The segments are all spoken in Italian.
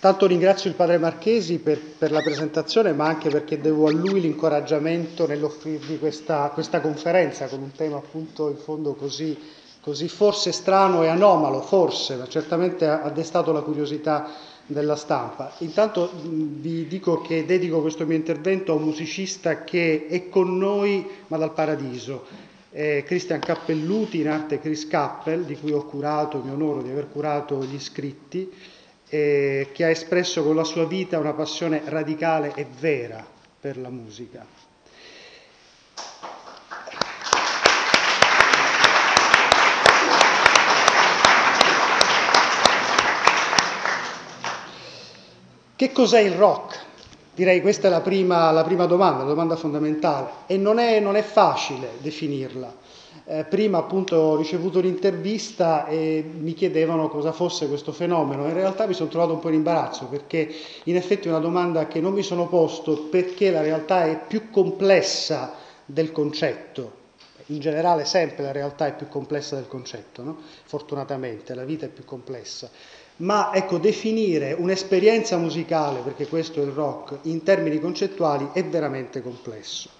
Tanto ringrazio il padre Marchesi per, per, la presentazione, ma anche perché devo a lui l'incoraggiamento nell'offrirvi questa, questa conferenza con un tema appunto in fondo così, così, forse strano e anomalo, forse, ma certamente ha, destato la curiosità della stampa. Intanto vi dico che dedico questo mio intervento a un musicista che è con noi ma dal paradiso, eh, Christian Cappelluti, in arte Chris Cappell, di cui ho curato, mi onoro di aver curato gli scritti eh, che ha espresso con la sua vita una passione radicale e vera per la musica. Che cos'è il rock? Direi questa è la prima, la prima domanda, la domanda fondamentale, e non è, non è facile definirla. Eh, prima appunto ho ricevuto l'intervista e mi chiedevano cosa fosse questo fenomeno. In realtà mi sono trovato un po' in imbarazzo perché in effetti è una domanda che non mi sono posto perché la realtà è più complessa del concetto. In generale sempre la realtà è più complessa del concetto, no? fortunatamente la vita è più complessa. Ma ecco, definire un'esperienza musicale, perché questo è il rock, in termini concettuali è veramente complesso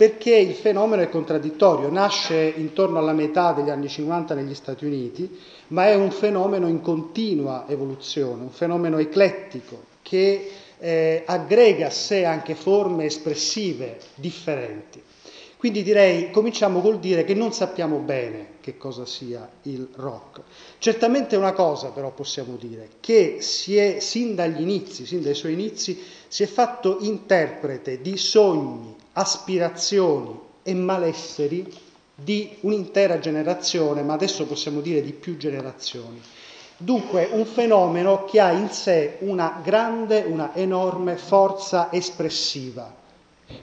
perché il fenomeno è contraddittorio, nasce intorno alla metà degli anni 50 negli Stati Uniti, ma è un fenomeno in continua evoluzione, un fenomeno eclettico che eh, aggrega a sé anche forme espressive differenti. Quindi direi, cominciamo col dire che non sappiamo bene che cosa sia il rock. Certamente una cosa però possiamo dire, che si è, sin dagli inizi, sin dai suoi inizi, si è fatto interprete di sogni, aspirazioni e malesseri di un'intera generazione, ma adesso possiamo dire di più generazioni. Dunque un fenomeno che ha in sé una grande, una enorme forza espressiva.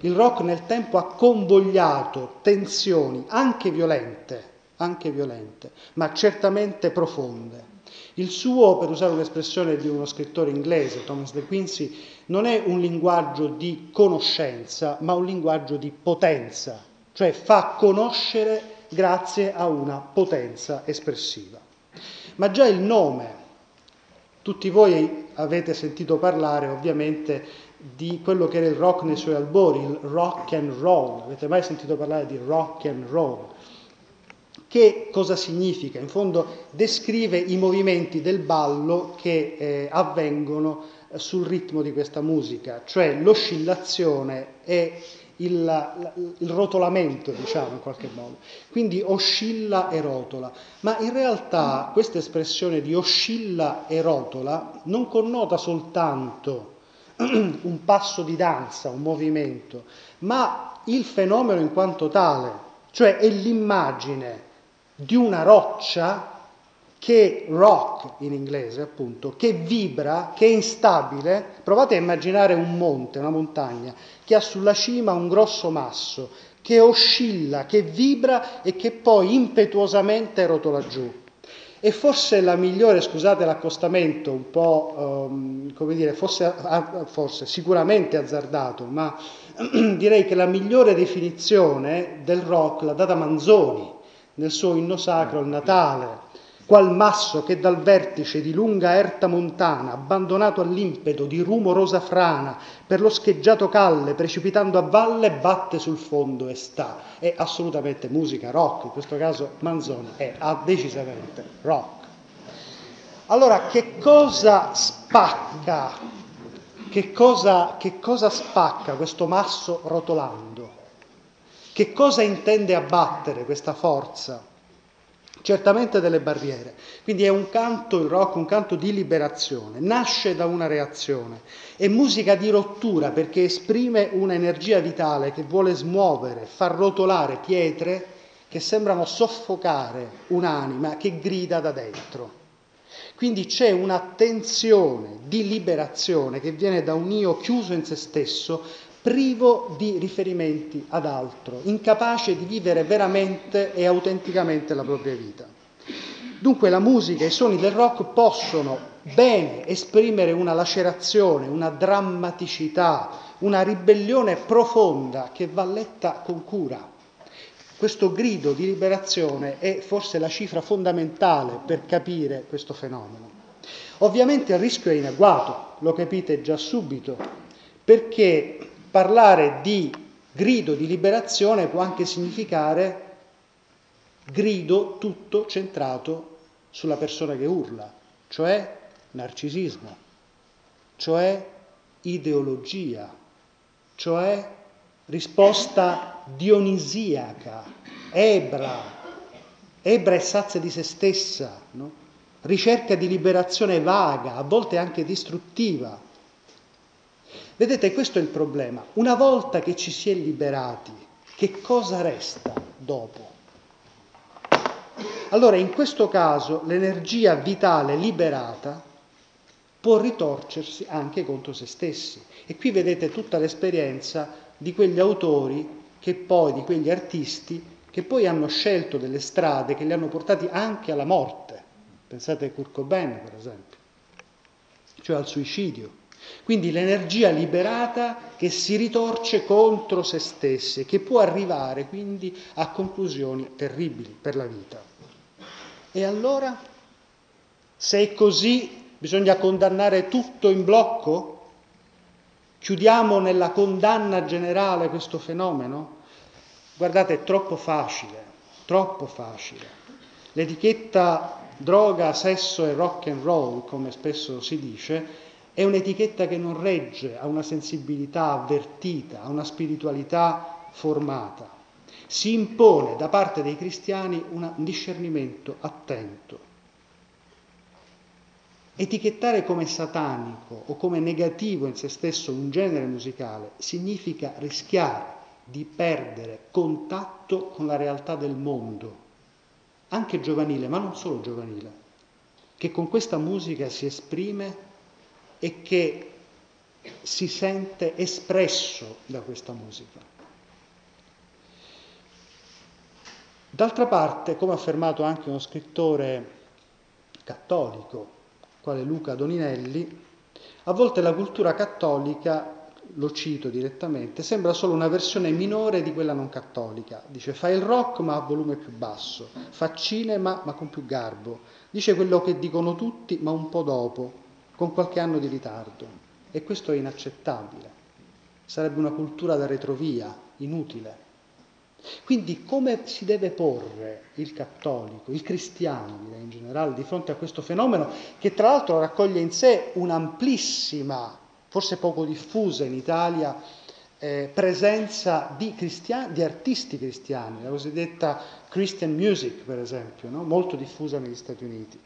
Il rock nel tempo ha convogliato tensioni anche violente, anche violente, ma certamente profonde. Il suo, per usare un'espressione di uno scrittore inglese, Thomas De Quincy, non è un linguaggio di conoscenza, ma un linguaggio di potenza, cioè fa conoscere grazie a una potenza espressiva. Ma già il nome, tutti voi avete sentito parlare ovviamente di quello che era il rock nei suoi albori, il rock and roll, avete mai sentito parlare di rock and roll? Che cosa significa? In fondo descrive i movimenti del ballo che eh, avvengono sul ritmo di questa musica, cioè l'oscillazione e il, il, rotolamento, diciamo in qualche modo. Quindi oscilla e rotola. Ma in realtà questa espressione di oscilla e rotola non connota soltanto un passo di danza, un movimento, ma il fenomeno in quanto tale, cioè è l'immagine di una roccia che rock in inglese appunto, che vibra, che è instabile. Provate a immaginare un monte, una montagna, che ha sulla cima un grosso masso, che oscilla, che vibra e che poi impetuosamente rotola giù. E forse la migliore, scusate l'accostamento un po', um, come dire, forse, forse sicuramente azzardato, ma direi che la migliore definizione del rock l'ha data Manzoni nel suo inno sacro, il Natale, qual masso che dal vertice di lunga erta montana, abbandonato all'impeto di rumorosa frana, per lo scheggiato calle, precipitando a valle, batte sul fondo e sta. È assolutamente musica rock, in questo caso Manzoni è decisamente rock. Allora, che cosa spacca? Che cosa, che cosa spacca questo masso rotolando? Che cosa intende abbattere questa forza? certamente delle barriere. Quindi è un canto, il rock, un canto di liberazione, nasce da una reazione, è musica di rottura perché esprime un'energia vitale che vuole smuovere, far rotolare pietre che sembrano soffocare un'anima che grida da dentro. Quindi c'è una tensione di liberazione che viene da un io chiuso in se stesso privo di riferimenti ad altro, incapace di vivere veramente e autenticamente la propria vita. Dunque la musica e i suoni del rock possono bene esprimere una lacerazione, una drammaticità, una ribellione profonda che va letta con cura. Questo grido di liberazione è forse la cifra fondamentale per capire questo fenomeno. Ovviamente il rischio è inagguato, lo capite già subito, perché parlare di grido di liberazione può anche significare grido tutto centrato sulla persona che urla, cioè narcisismo, cioè ideologia, cioè risposta dionisiaca, ebra, ebra e sazia di se stessa, no? ricerca di liberazione vaga, a volte anche distruttiva. Vedete, questo è il problema. Una volta che ci si è liberati, che cosa resta dopo? Allora, in questo caso, l'energia vitale liberata può ritorcersi anche contro se stessi. E qui vedete tutta l'esperienza di quegli autori che poi, di quegli artisti, che poi hanno scelto delle strade che li hanno portati anche alla morte. Pensate a Kurt Cobain, per esempio, cioè al suicidio. Quindi l'energia liberata che si ritorce contro se stessi, che può arrivare quindi a conclusioni terribili per la vita. E allora, se è così, bisogna condannare tutto in blocco? Chiudiamo nella condanna generale questo fenomeno? Guardate, è troppo facile, troppo facile. L'etichetta droga, sesso e rock and roll, come spesso si dice, è un'etichetta che non regge a una sensibilità avvertita, a una spiritualità formata. Si impone da parte dei cristiani un discernimento attento. Etichettare come satanico o come negativo in se stesso un genere musicale significa rischiare di perdere contatto con la realtà del mondo, anche giovanile, ma non solo giovanile, che con questa musica si esprime e che si sente espresso da questa musica. D'altra parte, come ha affermato anche uno scrittore cattolico, quale Luca Doninelli, a volte la cultura cattolica, lo cito direttamente, sembra solo una versione minore di quella non cattolica. Dice fa il rock ma a volume più basso, fa cinema ma con più garbo, dice quello che dicono tutti ma un po' dopo, con qualche anno di ritardo e questo è inaccettabile. Sarebbe una cultura da retrovia, inutile. Quindi come si deve porre il cattolico, il cristiano in generale, di fronte a questo fenomeno che tra l'altro raccoglie in sé un'amplissima, forse poco diffusa in Italia, eh, presenza di, cristiani, di, artisti cristiani, la cosiddetta Christian music per esempio, no? molto diffusa negli Stati Uniti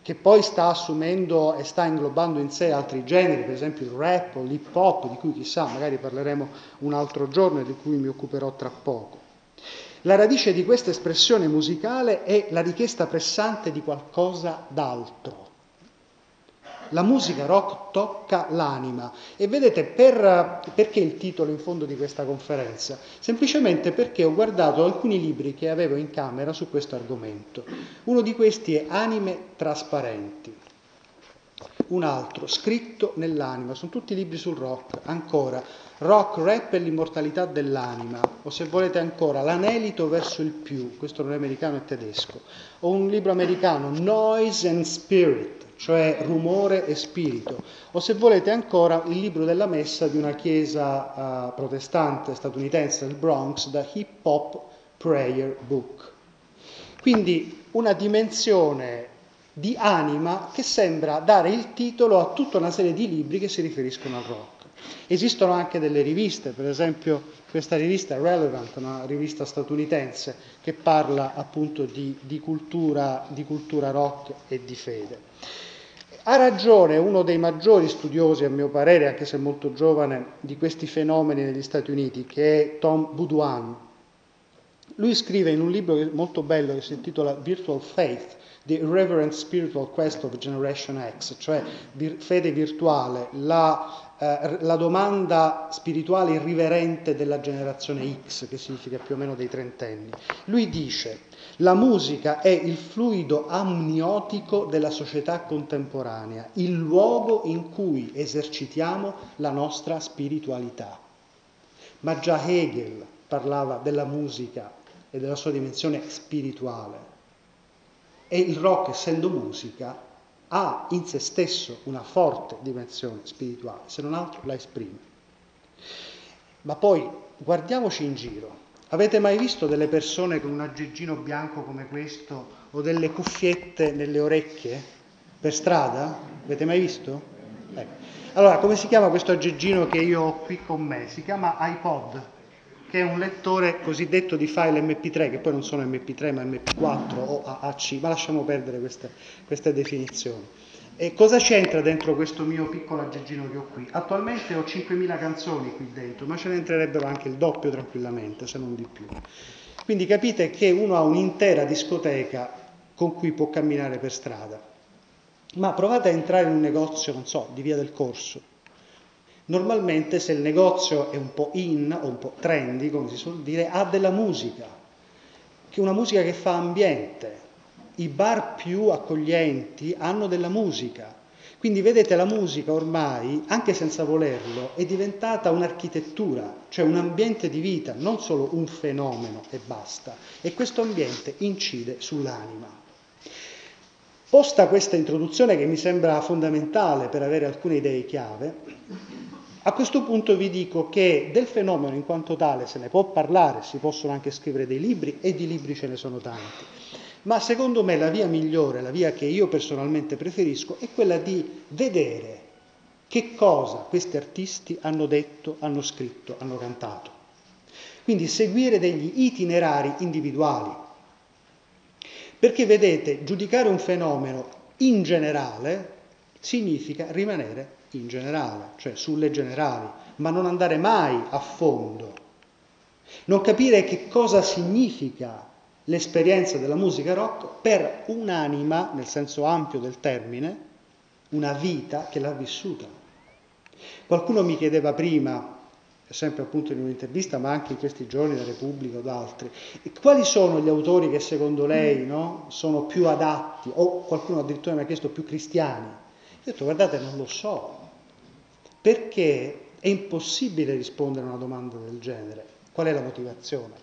che poi sta assumendo e sta inglobando in sé altri generi, per esempio il rap o l'hip hop, di cui chissà, magari parleremo un altro giorno e di cui mi occuperò tra poco. La radice di questa espressione musicale è la richiesta pressante di qualcosa d'altro, la musica rock tocca l'anima. E vedete per, perché il titolo in fondo di questa conferenza? Semplicemente perché ho guardato alcuni libri che avevo in camera su questo argomento. Uno di questi è Anime trasparenti. Un altro, Scritto nell'anima, sono tutti libri sul rock. Ancora, Rock, rap e l'immortalità dell'anima, o se volete ancora, L'anelito verso il più, questo non è americano, è tedesco. O un libro americano, Noise and Spirit, cioè rumore e spirito, o se volete ancora il libro della messa di una chiesa uh, protestante statunitense del Bronx, The Hip Hop Prayer Book. Quindi una dimensione di anima che sembra dare il titolo a tutta una serie di libri che si riferiscono al rock. Esistono anche delle riviste, per esempio questa rivista Relevant, una rivista statunitense che parla appunto di, di, cultura, di cultura rock e di fede. Ha ragione uno dei maggiori studiosi, a mio parere, anche se molto giovane, di questi fenomeni negli Stati Uniti, che è Tom Boudouin. Lui scrive in un libro molto bello che si intitola Virtual Faith, The Irreverent Spiritual Quest of Generation X, cioè fede virtuale, la, eh, la, domanda spirituale irriverente della generazione X, che significa più o meno dei trentenni. Lui dice, la musica è il fluido amniotico della società contemporanea, il luogo in cui esercitiamo la nostra spiritualità. Ma già Hegel parlava della musica e della sua dimensione spirituale. E il rock, essendo musica, ha in se stesso una forte dimensione spirituale, se non altro la esprime. Ma poi guardiamoci in giro. Avete mai visto delle persone con un aggeggino bianco come questo o delle cuffiette nelle orecchie per strada? Avete mai visto? Ecco. Allora, come si chiama questo aggeggino che io ho qui con me? Si chiama iPod, che è un lettore cosiddetto di file MP3, che poi non sono MP3 ma MP4 o AAC, ma lasciamo perdere queste, queste definizioni. E cosa c'entra dentro questo mio piccolo aggeggino che ho qui? Attualmente ho 5.000 canzoni qui dentro, ma ce ne entrerebbero anche il doppio tranquillamente, se non di più. Quindi capite che uno ha un'intera discoteca con cui può camminare per strada. Ma provate a entrare in un negozio, non so, di via del corso, Normalmente se il negozio è un po' in o un po' trendy, come si suol dire, ha della musica, che è una musica che fa ambiente. I bar più accoglienti hanno della musica. Quindi vedete la musica ormai, anche senza volerlo, è diventata un'architettura, cioè un ambiente di vita, non solo un fenomeno e basta. E questo ambiente incide sull'anima. Posta questa introduzione che mi sembra fondamentale per avere alcune idee chiave, a questo punto vi dico che del fenomeno in quanto tale se ne può parlare, si possono anche scrivere dei libri e di libri ce ne sono tanti. Ma secondo me la via migliore, la via che io personalmente preferisco, è quella di vedere che cosa questi artisti hanno detto, hanno scritto, hanno cantato. Quindi seguire degli itinerari individuali. Perché vedete, giudicare un fenomeno in generale significa rimanere in generale, cioè sulle generali, ma non andare mai a fondo. Non capire che cosa significa l'esperienza della musica rock per un'anima, nel senso ampio del termine, una vita che l'ha vissuta. Qualcuno mi chiedeva prima, sempre appunto in un'intervista, ma anche in questi giorni da Repubblica o da altri, quali sono gli autori che secondo lei no, sono più adatti, o qualcuno addirittura mi ha chiesto più cristiani. Io ho detto, guardate, non lo so, perché è impossibile rispondere a una domanda del genere. Qual è la motivazione?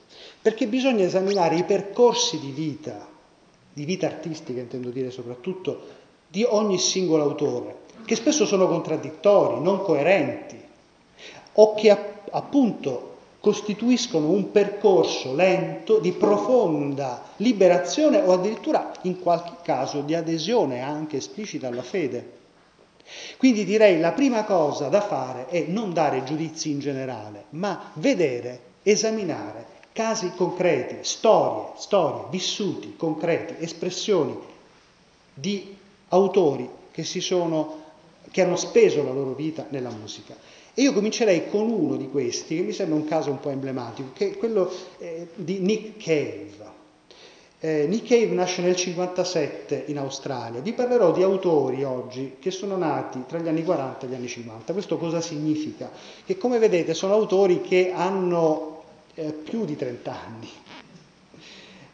Perché bisogna esaminare i percorsi di vita, di vita artistica intendo dire soprattutto, di ogni singolo autore, che spesso sono contraddittori, non coerenti, o che appunto costituiscono un percorso lento di profonda liberazione o addirittura in qualche caso di adesione anche esplicita alla fede. Quindi direi la prima cosa da fare è non dare giudizi in generale, ma vedere, esaminare casi concreti, storie, storie, vissuti concreti, espressioni di autori che, sono, che hanno speso la loro vita nella musica. E io comincerei con uno di questi, che mi sembra un caso un po' emblematico, che è quello eh, di Nick Cave. Eh, Nick Cave nasce nel 1957 in Australia. Vi parlerò di autori oggi che sono nati tra gli anni 40 e gli anni 50. Questo cosa significa? Che come vedete sono autori che hanno eh, più di 30 anni,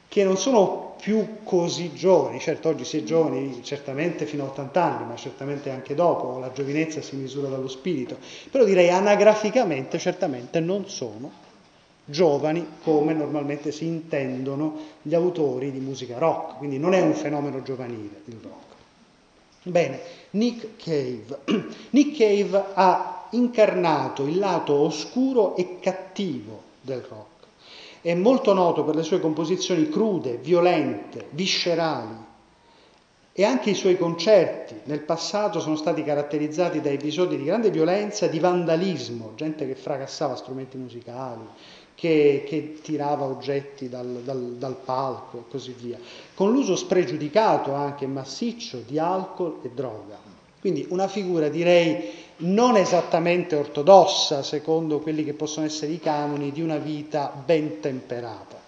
che non sono più così giovani, certo oggi si è giovani certamente fino a 80 anni, ma certamente anche dopo, la giovinezza si misura dallo spirito, però direi anagraficamente certamente non sono giovani come normalmente si intendono gli autori di musica rock, quindi non è un fenomeno giovanile il rock. Bene, Nick Cave. Nick Cave ha incarnato il lato oscuro e cattivo del rock. È molto noto per le sue composizioni crude, violente, viscerali, e anche i suoi concerti nel passato sono stati caratterizzati da episodi di grande violenza, di vandalismo, gente che fracassava strumenti musicali, che, che tirava oggetti dal, dal, dal, palco e così via, con l'uso spregiudicato anche massiccio di alcol e droga. Quindi una figura direi non esattamente ortodossa secondo quelli che possono essere i canoni di una vita ben temperata.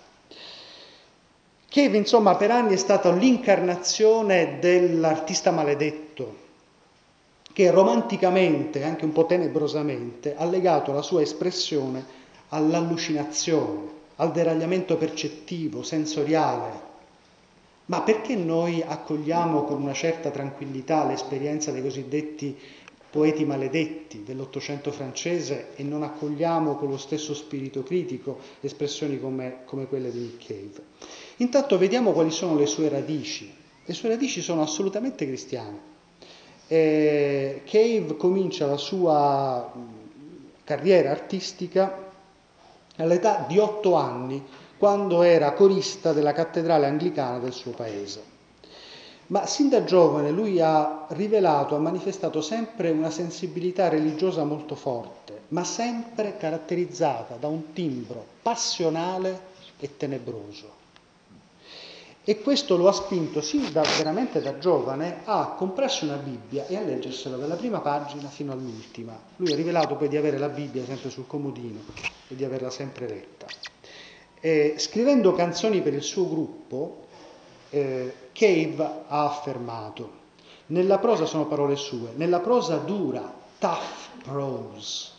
Cave insomma per anni è stato l'incarnazione dell'artista maledetto, che romanticamente, anche un po' tenebrosamente, ha legato la sua espressione all'allucinazione, al deragliamento percettivo, sensoriale. Ma perché noi accogliamo con una certa tranquillità l'esperienza dei cosiddetti poeti maledetti dell'Ottocento francese e non accogliamo con lo stesso spirito critico espressioni come, come quelle di Nick Cave? Intanto vediamo quali sono le sue radici. Le sue radici sono assolutamente cristiane. eh, Cave comincia la sua carriera artistica all'età di otto anni, quando era corista della cattedrale anglicana del suo paese. Ma sin da giovane lui ha rivelato, ha manifestato sempre una sensibilità religiosa molto forte, ma sempre caratterizzata da un timbro passionale e tenebroso. E questo lo ha spinto sin da, veramente da giovane a comprarsi una Bibbia e a leggersela dalla prima pagina fino all'ultima. Lui ha rivelato poi di avere la Bibbia sempre sul comodino e di averla sempre letta. E, scrivendo canzoni per il suo gruppo, eh, Cave ha affermato, nella prosa sono parole sue, nella prosa dura, tough prose,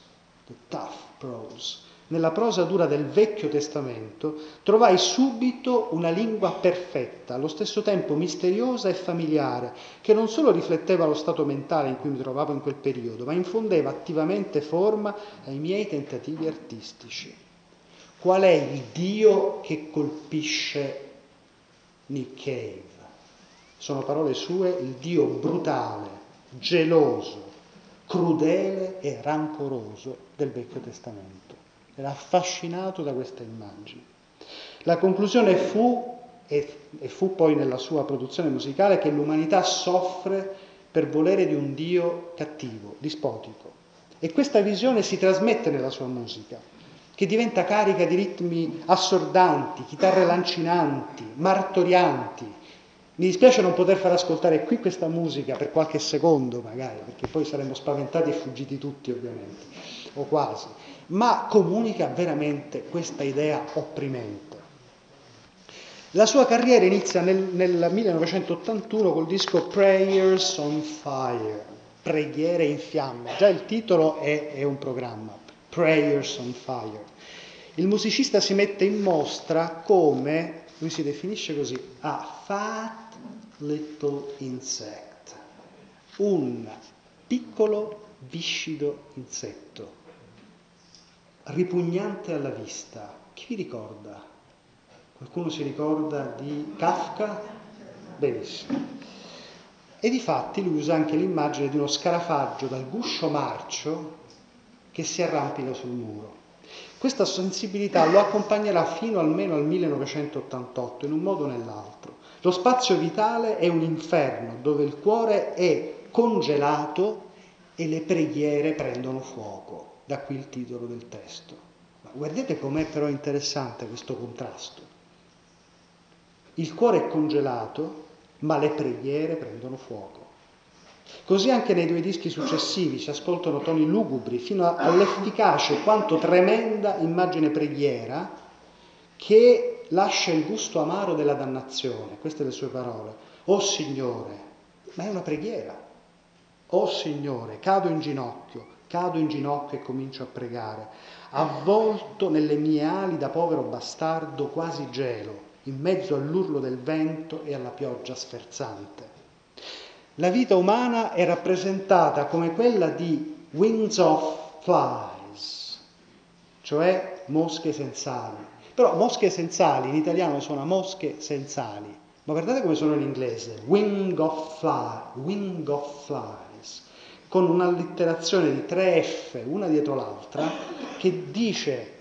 the tough prose, nella prosa dura del Vecchio Testamento trovai subito una lingua perfetta, allo stesso tempo misteriosa e familiare, che non solo rifletteva lo stato mentale in cui mi trovavo in quel periodo, ma infondeva attivamente forma ai miei tentativi artistici. Qual è il Dio che colpisce Nick Cave. Sono parole sue, il Dio brutale, geloso, crudele e rancoroso del Vecchio Testamento. Era affascinato da questa immagine. La conclusione fu, e, fu poi nella sua produzione musicale, che l'umanità soffre per volere di un Dio cattivo, dispotico. E questa visione si trasmette nella sua musica che diventa carica di ritmi assordanti, chitarre lancinanti, martorianti. Mi dispiace non poter far ascoltare qui questa musica per qualche secondo magari, perché poi saremmo spaventati e fuggiti tutti ovviamente, o quasi, ma comunica veramente questa idea opprimente. La sua carriera inizia nel, nel 1981 col disco Prayers on Fire, Preghiere in fiamme. Già il titolo è, è un programma, Prayers on Fire. Il musicista si mette in mostra come, lui si definisce così, a fat little insect, un piccolo viscido insetto, ripugnante alla vista. Chi vi ricorda? Qualcuno si ricorda di Kafka? Benissimo. E di fatti lui usa anche l'immagine di uno scarafaggio dal guscio marcio che si arrampica sul muro. Questa sensibilità lo accompagnerà fino almeno al 1988, in un modo o nell'altro. Lo spazio vitale è un inferno dove il cuore è congelato e le preghiere prendono fuoco. Da qui il titolo del testo. Ma guardate com'è però interessante questo contrasto. Il cuore è congelato, ma le preghiere prendono fuoco. Così anche nei due dischi successivi si ascoltano toni lugubri fino all'efficace quanto tremenda immagine preghiera che lascia il gusto amaro della dannazione. Queste le sue parole. Oh Signore, ma è una preghiera. Oh Signore, cado in ginocchio, cado in ginocchio e comincio a pregare. Avvolto nelle mie ali da povero bastardo quasi gelo, in mezzo all'urlo del vento e alla pioggia sferzante. La vita umana è rappresentata come quella di wings of flies, cioè mosche sensali. Però mosche sensali in italiano suona mosche sensali, ma guardate come sono in inglese, wing of fly, wing of flies, con un'allitterazione di tre F, una dietro l'altra, che dice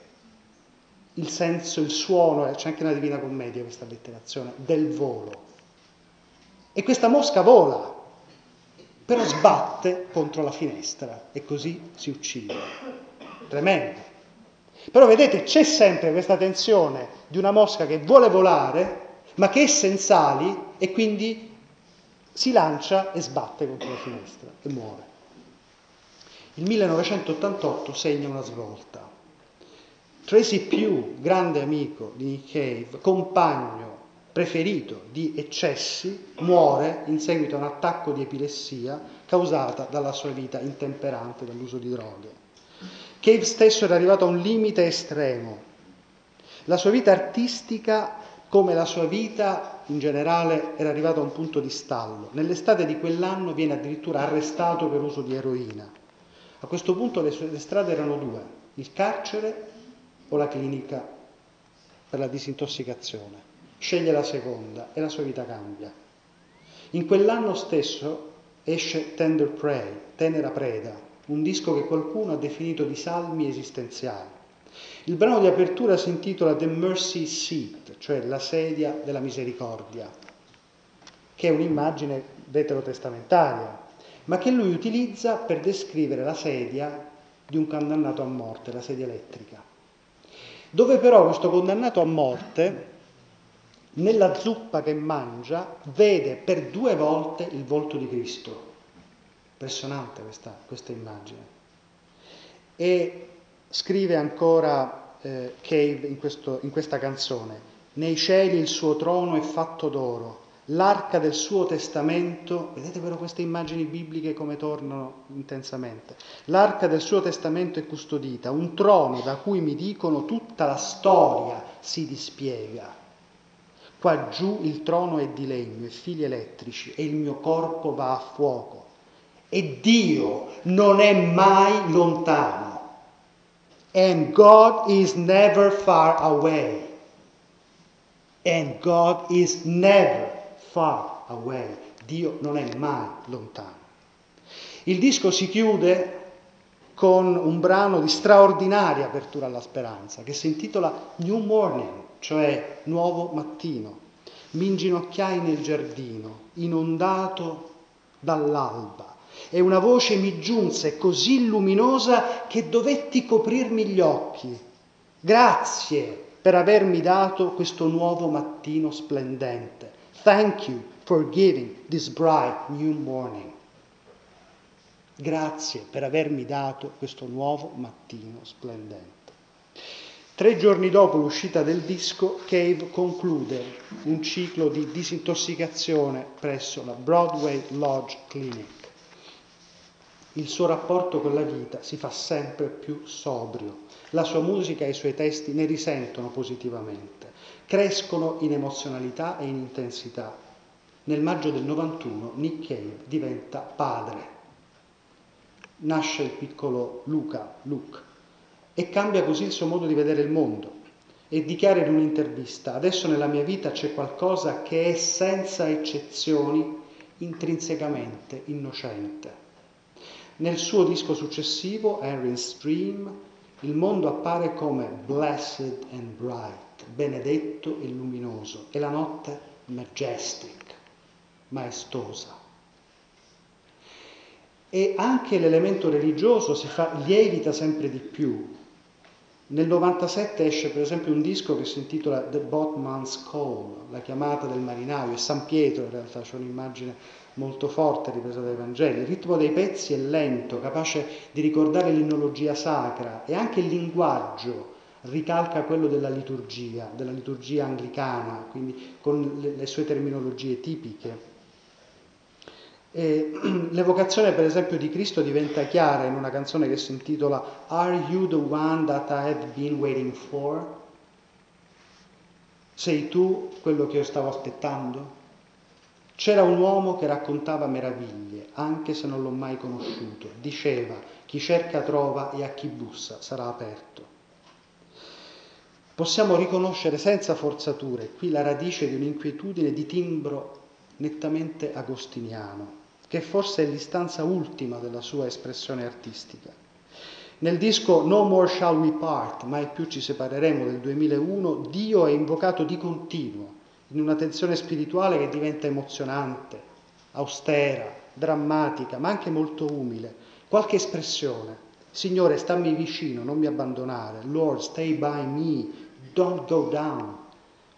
il senso, il suono, c'è anche una Divina Commedia questa allitterazione, del volo. E questa mosca vola, però sbatte contro la finestra e così si uccide. Tremendo. Però vedete, c'è sempre questa tensione di una mosca che vuole volare, ma che è sensali e quindi si lancia e sbatte contro la finestra e muore. Il 1988 segna una svolta. Tracy Pugh, grande amico di Nick Cave, compagno preferito di eccessi, muore in seguito a un attacco di epilessia causata dalla sua vita intemperante, dall'uso di droghe. Cave stesso era arrivato a un limite estremo. La sua vita artistica, come la sua vita in generale, era arrivata a un punto di stallo. Nell'estate di quell'anno viene addirittura arrestato per uso di eroina. A questo punto le sue strade erano due, il carcere o la clinica per la disintossicazione sceglie la seconda e la sua vita cambia. In quell'anno stesso esce Tender Prey, Tenera Preda, un disco che qualcuno ha definito di salmi esistenziali. Il brano di apertura si intitola The Mercy Seat, cioè la sedia della misericordia, che è un'immagine veterotestamentaria, ma che lui utilizza per descrivere la sedia di un condannato a morte, la sedia elettrica, dove però questo condannato a morte, nella zuppa che mangia, vede per due volte il volto di Cristo. Impressionante questa, questa immagine. E scrive ancora eh, Cave in, questo, in questa canzone, nei cieli il suo trono è fatto d'oro, l'arca del suo testamento, vedete però queste immagini bibliche come tornano intensamente, l'arca del suo testamento è custodita, un trono da cui mi dicono tutta la storia si dispiega. Qua giù il trono è di legno e fili elettrici e il mio corpo va a fuoco. E Dio non è mai lontano. And God is never far away. And God is never far away. Dio non è mai lontano. Il disco si chiude con un brano di straordinaria apertura alla speranza che si intitola New Morning, cioè Nuovo Mattino. Mi inginocchiai nel giardino, inondato dall'alba, e una voce mi giunse così luminosa che dovetti coprirmi gli occhi. Grazie per avermi dato questo nuovo mattino splendente. Thank you for giving this bright new morning. Grazie per avermi dato questo nuovo mattino splendente. Tre giorni dopo l'uscita del disco, Cave conclude un ciclo di disintossicazione presso la Broadway Lodge Clinic. Il suo rapporto con la vita si fa sempre più sobrio. La sua musica e i suoi testi ne risentono positivamente, crescono in emozionalità e in intensità. Nel maggio del 91 Nick Cave diventa padre. Nasce il piccolo Luca, Luke, e cambia così il suo modo di vedere il mondo e dichiara in un'intervista, adesso nella mia vita c'è qualcosa che è senza eccezioni intrinsecamente innocente. Nel suo disco successivo, Henry Stream, il mondo appare come blessed and bright, benedetto e luminoso, e la notte majestic, maestosa. E anche l'elemento religioso si fa, lievita sempre di più. Nel 97 esce per esempio un disco che si intitola The Botman's Call, la chiamata del marinaio, è San Pietro in realtà, c'è un'immagine molto forte ripresa dai Vangeli. Il ritmo dei pezzi è lento, capace di ricordare l'innologia sacra e anche il linguaggio ricalca quello della liturgia, della liturgia anglicana, quindi con le sue terminologie tipiche. E, l'evocazione per esempio di Cristo diventa chiara in una canzone che si intitola Are you the one that I have been waiting for? Sei tu quello che io stavo aspettando? C'era un uomo che raccontava meraviglie, anche se non l'ho mai conosciuto. Diceva, chi cerca trova e a chi bussa sarà aperto. Possiamo riconoscere senza forzature qui la radice di un'inquietudine di timbro nettamente agostiniano, che forse è l'istanza ultima della sua espressione artistica. Nel disco No More Shall We Part, mai più ci separeremo del 2001, Dio è invocato di continuo in una tensione spirituale che diventa emozionante, austera, drammatica, ma anche molto umile. Qualche espressione. Signore, stammi vicino, non mi abbandonare. Lord, stay by me, don't go down.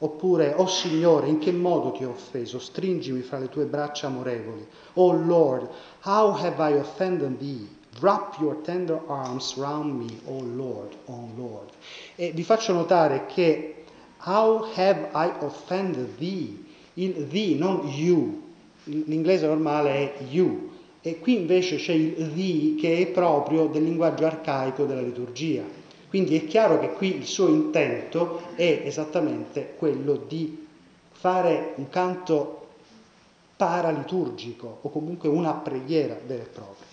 Oppure, oh Signore, in che modo ti ho offeso? Stringimi fra le tue braccia amorevoli. Oh Lord, how have I offended thee? Wrap your tender arms round me, oh Lord, oh Lord. E vi faccio notare che How have I offended thee? Il thee, non you. L'inglese normale è you. E qui invece c'è il thee che è proprio del linguaggio arcaico della liturgia. Quindi è chiaro che qui il suo intento è esattamente quello di fare un canto paraliturgico o comunque una preghiera vera e propria.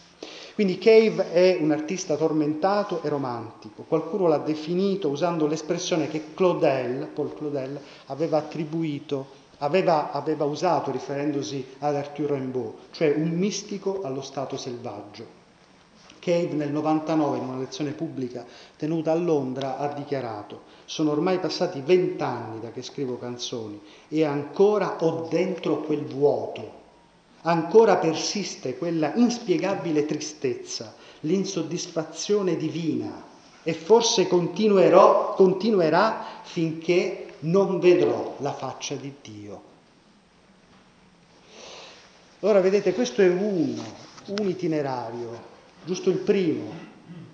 Quindi Cave è un artista tormentato e romantico. Qualcuno l'ha definito usando l'espressione che Claudel, Paul Claudel aveva attribuito aveva, aveva usato riferendosi ad Arthur Rimbaud, cioè un mistico allo stato selvaggio. Cave nel 99 in una lezione pubblica tenuta a Londra ha dichiarato sono ormai passati vent'anni da che scrivo canzoni e ancora ho dentro quel vuoto, ancora persiste quella inspiegabile tristezza, l'insoddisfazione divina e forse continuerò, continuerà finché non vedrò la faccia di Dio. Ora vedete, questo è uno, un itinerario, giusto il primo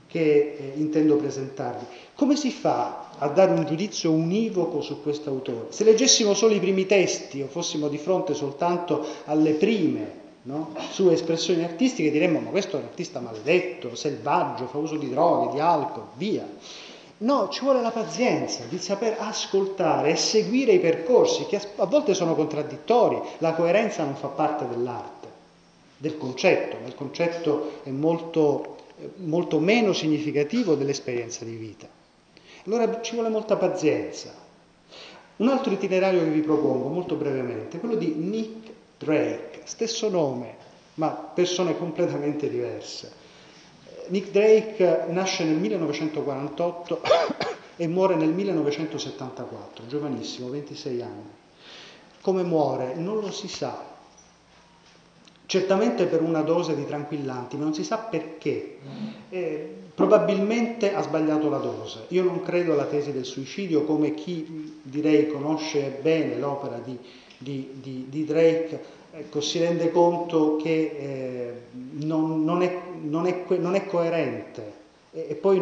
che eh, intendo presentarvi. Come si fa a dare un giudizio univoco su questo autore? Se leggessimo solo i primi testi o fossimo di fronte soltanto alle prime no? sue espressioni artistiche, diremmo ma questo è un artista maledetto, selvaggio, fa uso di droghe, di alcol, via. No, ci vuole la pazienza di saper ascoltare e seguire i percorsi che a volte sono contraddittori. La coerenza non fa parte dell'arte, del concetto, ma il concetto è molto, molto meno significativo dell'esperienza di vita. Allora ci vuole molta pazienza. Un altro itinerario che vi propongo molto brevemente è quello di Nick Drake, stesso nome, ma persone completamente diverse. Nick Drake nasce nel 1948 e muore nel 1974, giovanissimo, 26 anni. Come muore? Non lo si sa. Certamente per una dose di tranquillanti, ma non si sa perché. Eh, probabilmente ha sbagliato la dose. Io non credo alla tesi del suicidio come chi direi conosce bene l'opera di, di, di, di Drake ecco, si rende conto che eh, non, non, è, non, è, non, è, coerente e, e poi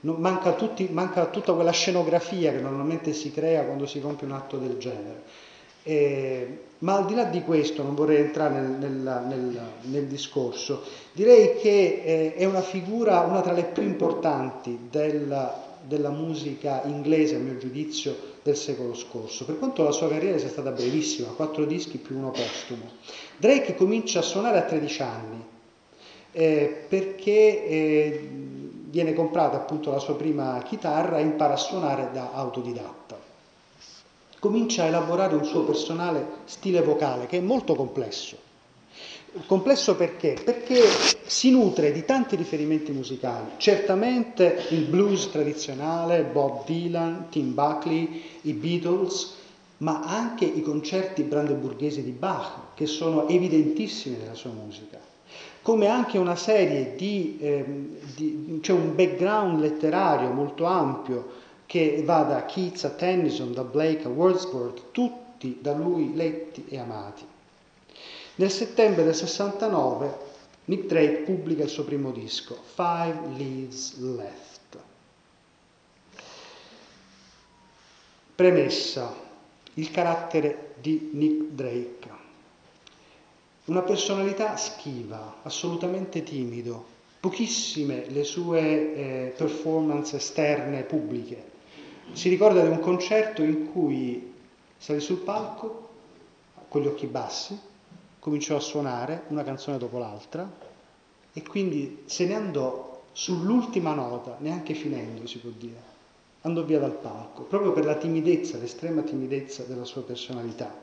manca, tutti, manca, tutta quella scenografia che normalmente si crea quando si compie un atto del genere. Eh, ma al di là di questo, non vorrei entrare nel, nel, nel, nel discorso, direi che eh, è una figura, una tra le più importanti della, della musica inglese, a mio giudizio, del secolo scorso, per quanto la sua carriera sia stata brevissima, quattro dischi più uno postumo. Drake comincia a suonare a 13 anni eh, perché eh, viene comprata appunto la sua prima chitarra e impara a suonare da autodidatta. Comincia a elaborare un suo personale stile vocale che è molto complesso. Complesso perché? Perché si nutre di tanti riferimenti musicali, certamente il blues tradizionale, Bob Dylan, Tim Buckley, i Beatles, ma anche i concerti brandeburghesi di Bach, che sono evidentissimi nella sua musica, come anche una serie di, eh, di c'è un background letterario molto ampio che va da Keats a Tennyson, da Blake a Wordsworth, tutti da lui letti e amati. Nel settembre del 69 Nick Drake pubblica il suo primo disco, Five Leaves Left. Premessa, il carattere di Nick Drake. Una personalità schiva, assolutamente timido, pochissime le sue eh, performance esterne pubbliche. Si ricorda di un concerto in cui salì sul palco con gli occhi bassi, cominciò a suonare una canzone dopo l'altra e quindi se ne andò sull'ultima nota, neanche finendo si può dire, andò via dal palco, proprio per la timidezza, l'estrema timidezza della sua personalità,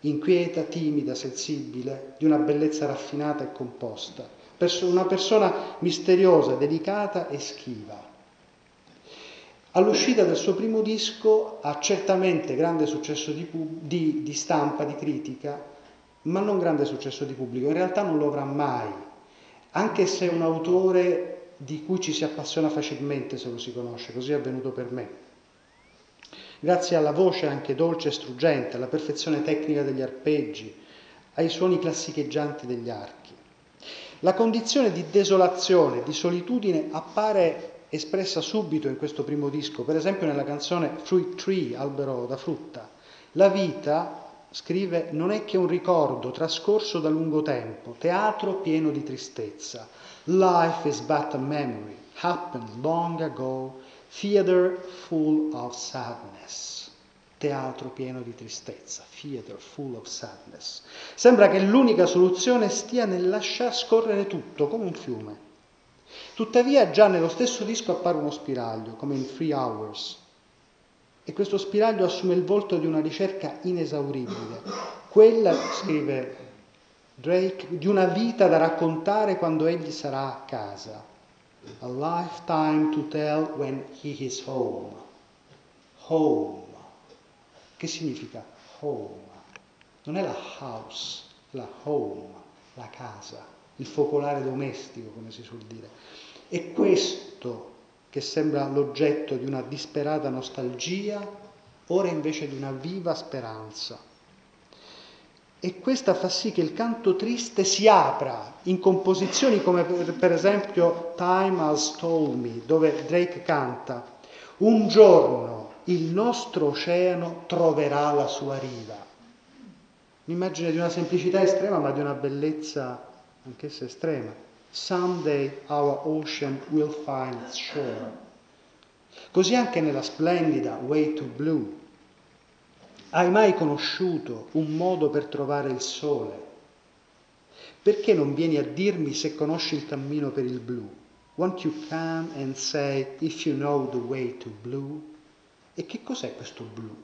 inquieta, timida, sensibile, di una bellezza raffinata e composta, una persona misteriosa, delicata e schiva. All'uscita del suo primo disco ha certamente grande successo di, di, di stampa, di critica, ma non grande successo di pubblico, in realtà non lo avrà mai, anche se è un autore di cui ci si appassiona facilmente se lo si conosce, così è avvenuto per me. Grazie alla voce anche dolce e struggente, alla perfezione tecnica degli arpeggi, ai suoni classicheggianti degli archi. La condizione di desolazione, di solitudine appare espressa subito in questo primo disco, per esempio nella canzone Fruit Tree, albero da frutta. La vita scrive, non è che un ricordo trascorso da lungo tempo, teatro pieno di tristezza. Life is but a memory, happened long ago, theater full of sadness. Teatro pieno di tristezza, theater full of sadness. Sembra che l'unica soluzione stia nel lasciar scorrere tutto come un fiume. Tuttavia già nello stesso disco appare uno spiraglio, come in Three Hours, E questo spiraglio assume il volto di una ricerca inesauribile, quella, scrive Drake, di una vita da raccontare quando egli sarà a casa. A lifetime to tell when he is home. Home. Che significa home? Non è la house, la home, la casa, il focolare domestico, come si suol dire. È questo che sembra l'oggetto di una disperata nostalgia, ora invece di una viva speranza. E questa fa sì che il canto triste si apra in composizioni come per esempio Time Has Told Me, dove Drake canta, un giorno il nostro oceano troverà la sua riva. Un'immagine di una semplicità estrema ma di una bellezza anch'essa estrema. Someday our ocean will find its shore. Così anche nella splendida Way to Blue. Hai mai conosciuto un modo per trovare il sole? Perché non vieni a dirmi se conosci il cammino per il blu? Won't you come and say if you know the way to blue? E che cos'è questo blu?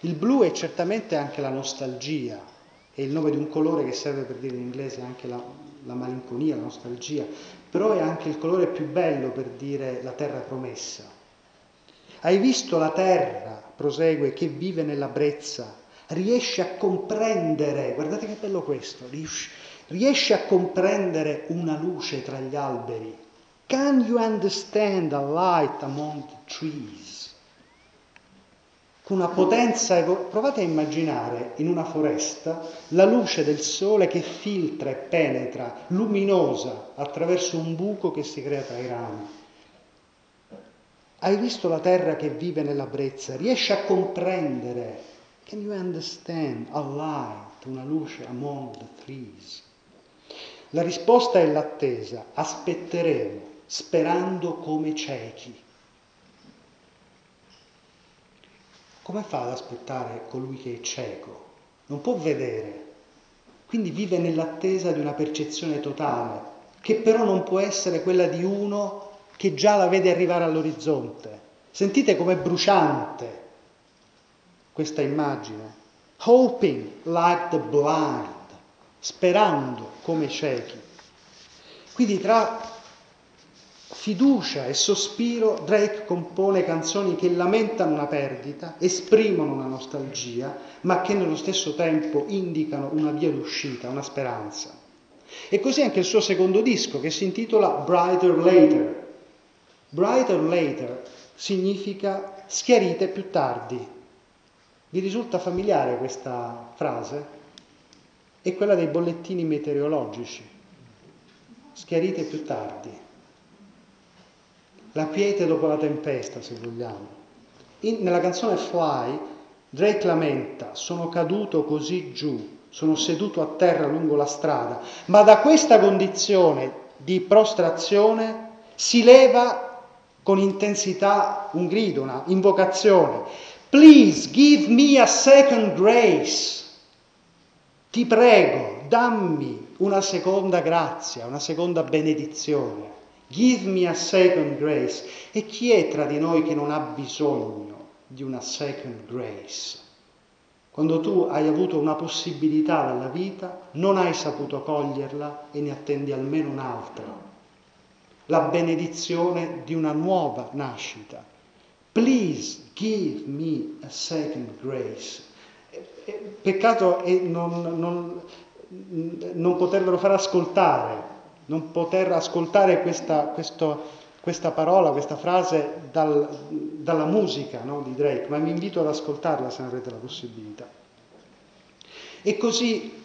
Il blu è certamente anche la nostalgia, è il nome di un colore che serve per dire in inglese anche la, la malinconia, la nostalgia, però è anche il colore più bello per dire la terra promessa. Hai visto la terra, prosegue, che vive nella brezza, riesce a comprendere, guardate che bello questo, riesce a comprendere una luce tra gli alberi. Can you understand a light among the trees? Con una potenza, provate a immaginare in una foresta la luce del sole che filtra e penetra, luminosa, attraverso un buco che si crea tra i rami. Hai visto la terra che vive nella brezza? Riesci a comprendere? Can you understand a light, una luce among the trees? La risposta è l'attesa, aspetteremo, sperando come ciechi. Come fa ad aspettare colui che è cieco? Non può vedere, quindi vive nell'attesa di una percezione totale, che però non può essere quella di uno che già la vede arrivare all'orizzonte. Sentite com'è bruciante questa immagine. Hoping like the blind, sperando come ciechi. Quindi tra fiducia e sospiro, Drake compone canzoni che lamentano una perdita, esprimono una nostalgia, ma che nello stesso tempo indicano una via d'uscita, una speranza. E così anche il suo secondo disco, che si intitola Brighter Later. Brighter Later significa schiarite più tardi. Vi risulta familiare questa frase? È quella dei bollettini meteorologici. Schiarite più tardi la quiete dopo la tempesta, se vogliamo. In, nella canzone Fly, Drake lamenta, sono caduto così giù, sono seduto a terra lungo la strada, ma da questa condizione di prostrazione si leva con intensità un grido, una invocazione. Please give me a second grace. Ti prego, dammi una seconda grazia, una seconda benedizione. Give me a second grace. E chi è tra di noi che non ha bisogno di una second grace? Quando tu hai avuto una possibilità dalla vita, non hai saputo coglierla e ne attendi almeno un'altra. La benedizione di una nuova nascita. Please give me a second grace. Peccato è non, non, non potervelo far ascoltare non poter ascoltare questa, questo, questa parola, questa frase dal, dalla musica no, di Drake, ma vi invito ad ascoltarla se ne avrete la possibilità. E così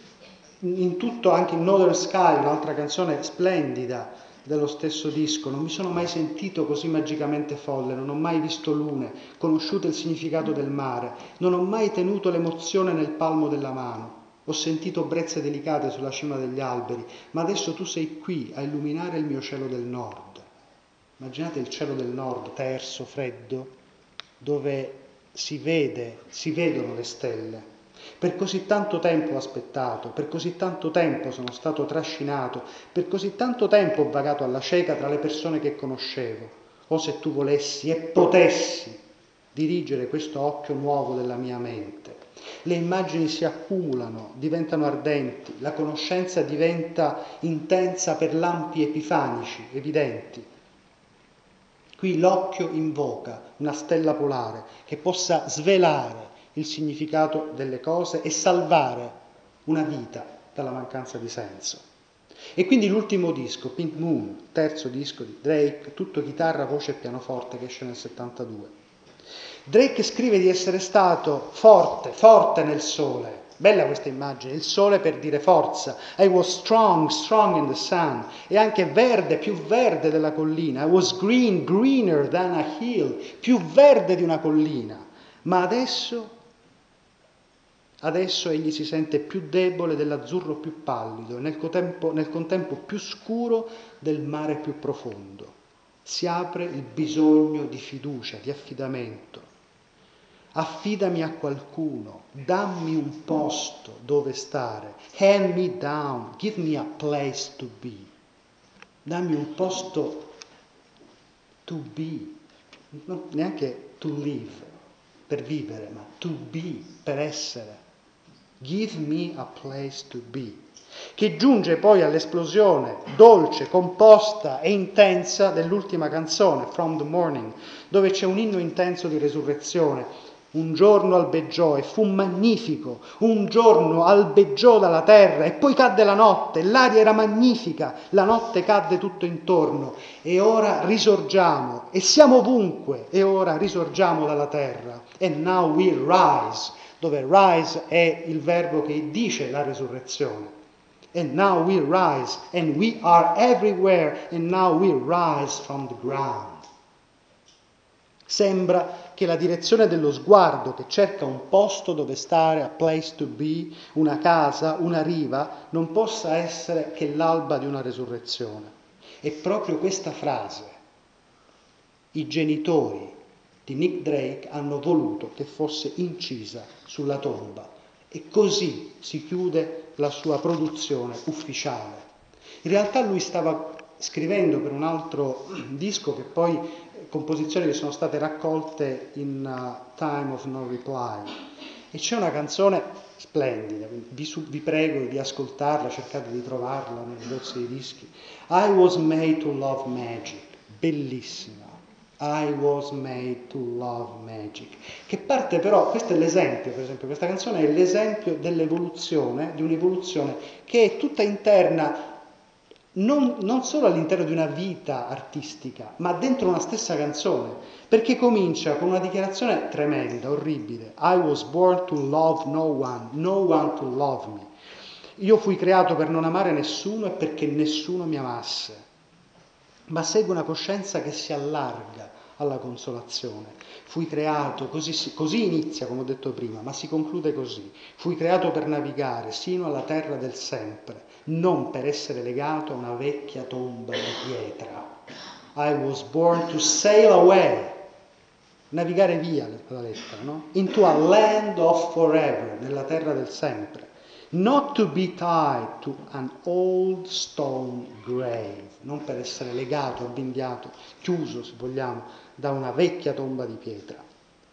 in tutto anche in Northern Sky, un'altra canzone splendida dello stesso disco, non mi sono mai sentito così magicamente folle, non ho mai visto lune, conosciuto il significato del mare, non ho mai tenuto l'emozione nel palmo della mano. Ho sentito brezze delicate sulla cima degli alberi, ma adesso tu sei qui a illuminare il mio cielo del nord. Immaginate il cielo del nord, terso, freddo, dove si vede, si vedono le stelle. Per così tanto tempo ho aspettato, per così tanto tempo sono stato trascinato, per così tanto tempo ho vagato alla cieca tra le persone che conoscevo. O se tu volessi e potessi dirigere questo occhio nuovo della mia mente. Le immagini si accumulano, diventano ardenti, la conoscenza diventa intensa per lampi epifanici, evidenti. Qui l'occhio invoca una stella polare che possa svelare il significato delle cose e salvare una vita dalla mancanza di senso. E quindi l'ultimo disco, Pink Moon, terzo disco di Drake, tutto chitarra, voce e pianoforte che esce nel 72. Drake scrive di essere stato forte, forte nel sole. Bella questa immagine, il sole per dire forza. I was strong, strong in the sun. E anche verde, più verde della collina. I was green, greener than a hill, più verde di una collina. Ma adesso Adesso egli si sente più debole dell'azzurro più pallido e nel contempo, nel contempo più scuro del mare più profondo. Si apre il bisogno di fiducia, di affidamento. Affidami a qualcuno, dammi un posto dove stare. Hand me down, give me a place to be. Dammi un posto to be, non neanche to live, per vivere, ma to be, per essere. Give me a place to be, che giunge poi all'esplosione dolce, composta e intensa dell'ultima canzone, From the Morning, dove c'è un inno intenso di resurrezione. Un giorno albeggiò e fu magnifico, un giorno albeggiò dalla terra e poi cadde la notte, l'aria era magnifica, la notte cadde tutto intorno. E ora risorgiamo. E siamo ovunque. E ora risorgiamo dalla terra. And now we rise dove rise è il verbo che dice la resurrezione. And now we rise, and we are everywhere, and now we rise from the ground. Sembra che la direzione dello sguardo che cerca un posto dove stare, a place to be, una casa, una riva, non possa essere che l'alba di una resurrezione. E proprio questa frase i genitori di Nick Drake hanno voluto che fosse incisa sulla tomba e così si chiude la sua produzione ufficiale. In realtà lui stava scrivendo per un altro disco che poi composizioni che sono state raccolte in uh, Time of No Reply. E c'è una canzone splendida, vi, su, vi, prego di ascoltarla, cercate di trovarla nei negozi di dischi. I was made to love magic, bellissima. I was made to love magic, che parte però, questo è l'esempio, per esempio, questa canzone è l'esempio dell'evoluzione, di un'evoluzione che è tutta interna, non, non solo all'interno di una vita artistica, ma dentro una stessa canzone, perché comincia con una dichiarazione tremenda, orribile. I was born to love no one, no one to love me. Io fui creato per non amare nessuno e perché nessuno mi amasse ma segue una coscienza che si allarga alla consolazione. Fui creato, così, così, inizia, come ho detto prima, ma si conclude così. Fui creato per navigare sino alla terra del sempre, non per essere legato a una vecchia tomba di pietra. I was born to sail away, navigare via la lettera, no? Into a land of forever, nella terra del sempre not to be tied to an old stone grave, non per essere legato, avvinghiato, chiuso, se vogliamo, da una vecchia tomba di pietra.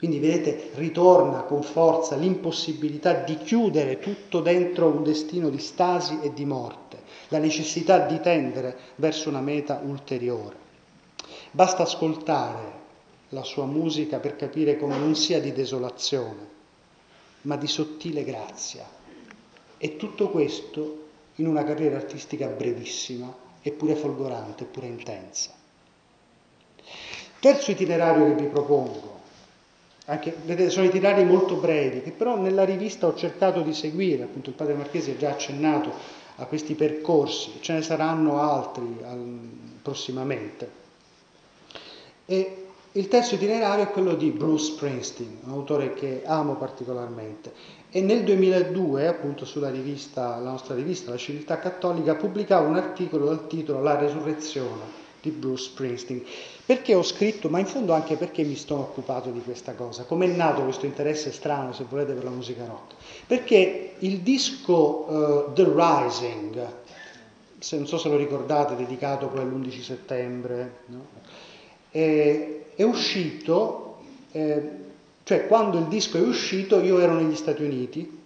Quindi vedete, ritorna con forza l'impossibilità di chiudere tutto dentro un destino di stasi e di morte, la necessità di tendere verso una meta ulteriore. Basta ascoltare la sua musica per capire come non sia di desolazione, ma di sottile grazia, e tutto questo in una carriera artistica brevissima, eppure folgorante, eppure intensa. Terzo itinerario che vi propongo, anche, vedete, sono itinerari molto brevi, che però nella rivista ho cercato di seguire, appunto il padre Marchesi ha già accennato a questi percorsi, ce ne saranno altri al, prossimamente. E il terzo itinerario è quello di Bruce Springsteen, un autore che amo particolarmente. E nel 2002, appunto sulla rivista, la nostra rivista, La Civiltà Cattolica, pubblicava un articolo dal titolo La resurrezione di Bruce Springsteen. Perché ho scritto, ma in fondo anche perché mi sono occupato di questa cosa, come è nato questo interesse strano, se volete, per la musica rock? Perché il disco uh, The Rising, se non so se lo ricordate, dedicato poi all'11 settembre, no? è, è uscito eh, Cioè, quando il disco è uscito, io ero negli Stati Uniti,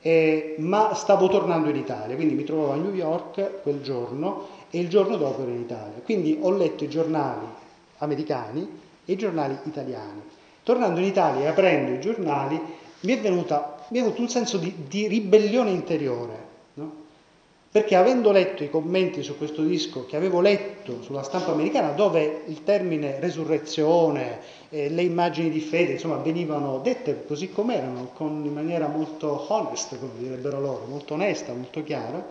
eh, ma stavo tornando in Italia, quindi mi trovavo a New York quel giorno e il giorno dopo ero in Italia. Quindi ho letto i giornali americani e i giornali italiani. Tornando in Italia e aprendo i giornali, mi è, venuta, mi è venuto un senso di, di ribellione interiore perché avendo letto i commenti su questo disco che avevo letto sulla stampa americana, dove il termine resurrezione, eh, le immagini di fede, insomma, venivano dette così com'erano, con, in maniera molto honest, come direbbero loro, molto onesta, molto chiara,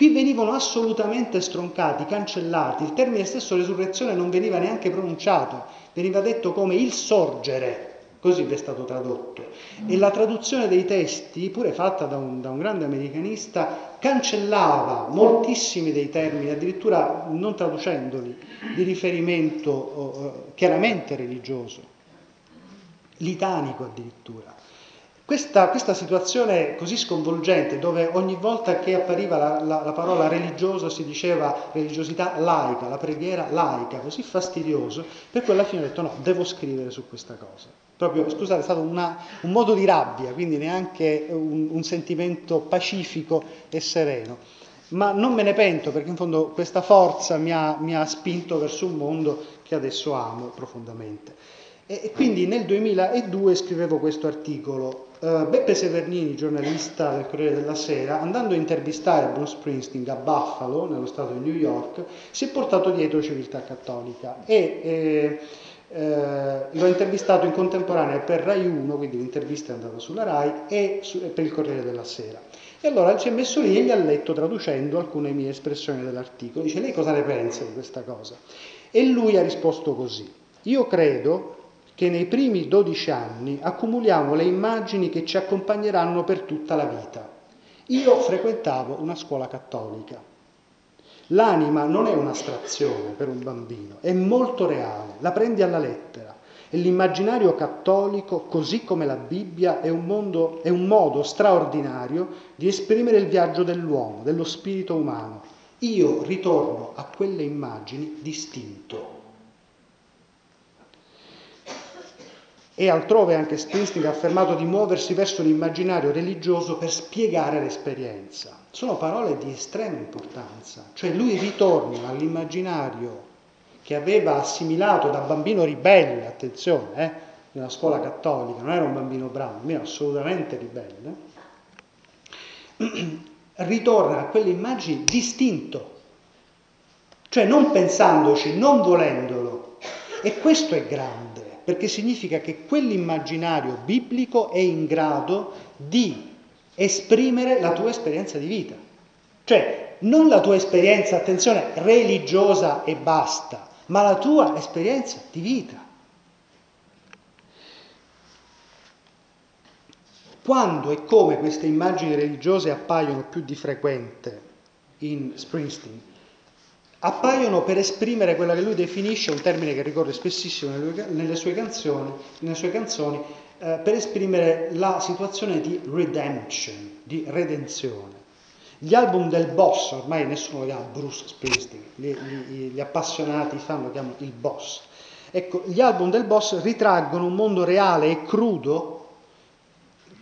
qui venivano assolutamente stroncati, cancellati, il termine stesso resurrezione non veniva neanche pronunciato, veniva detto come il sorgere, così è stato tradotto. E la traduzione dei testi, pure fatta da un, da un, grande americanista, cancellava moltissimi dei termini, addirittura non traducendoli, di riferimento uh, chiaramente religioso, litanico addirittura. Questa, questa, situazione così sconvolgente, dove ogni volta che appariva la, la, la, parola religioso si diceva religiosità laica, la preghiera laica, così fastidioso, per cui alla fine ho detto no, devo scrivere su questa cosa. Proprio, scusate, è stato una, un modo di rabbia, quindi neanche un, un sentimento pacifico e sereno. Ma non me ne pento perché in fondo questa forza mi ha, mi ha spinto verso un mondo che adesso amo profondamente. E quindi nel 2002 scrivevo questo articolo. Uh, Beppe Severnini, giornalista del Corriere della Sera, andando a intervistare Bruce Springsteen a Buffalo, nello stato di New York, si è portato dietro civiltà cattolica e eh, eh, l'ho intervistato in contemporanea per Rai 1, quindi l'intervista è andata sulla Rai, e, su, e per il Corriere della Sera. E allora ci è messo lì e gli ha letto traducendo alcune mie espressioni dell'articolo. Dice, lei cosa ne pensa di questa cosa? E lui ha risposto così. Io credo che nei primi 12 anni accumuliamo le immagini che ci accompagneranno per tutta la vita. Io frequentavo una scuola cattolica. L'anima non è un'astrazione per un bambino, è molto reale, la prendi alla lettera. E l'immaginario cattolico, così come la Bibbia, è un, mondo, è un modo straordinario di esprimere il viaggio dell'uomo, dello spirito umano. Io ritorno a quelle immagini distinto. E altrove anche Springsteen ha affermato di muoversi verso l'immaginario religioso per spiegare l'esperienza. Sono parole di estrema importanza, cioè lui ritorna all'immaginario che aveva assimilato da bambino ribelle, attenzione, eh, nella scuola cattolica, non era un bambino bravo, era assolutamente ribelle, ritorna a quelle immagini distinto, cioè non pensandoci, non volendolo. E questo è grande perché significa che quell'immaginario biblico è in grado di esprimere la tua esperienza di vita. Cioè, non la tua esperienza, attenzione, religiosa e basta, ma la tua esperienza di vita. Quando e come queste immagini religiose appaiono più di frequente in Springsteen? Appaiono per esprimere quella che lui definisce, un termine che ricorre spessissimo nelle sue canzoni, nelle sue canzoni eh, per esprimere la situazione di redemption, di redenzione. Gli album del boss, ormai nessuno lo chiama Bruce Springsteen, gli, gli, gli appassionati fanno, lo chiamano il boss. Ecco, gli album del boss ritraggono un mondo reale e crudo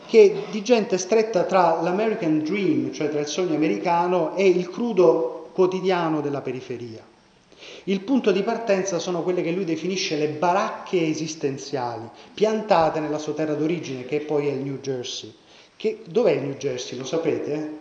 che di gente stretta tra l'American Dream, cioè tra il sogno americano, e il crudo quotidiano della periferia. Il punto di partenza sono quelle che lui definisce le baracche esistenziali, piantate nella sua terra d'origine, che poi è il New Jersey. Che, dov'è il New Jersey? Lo sapete?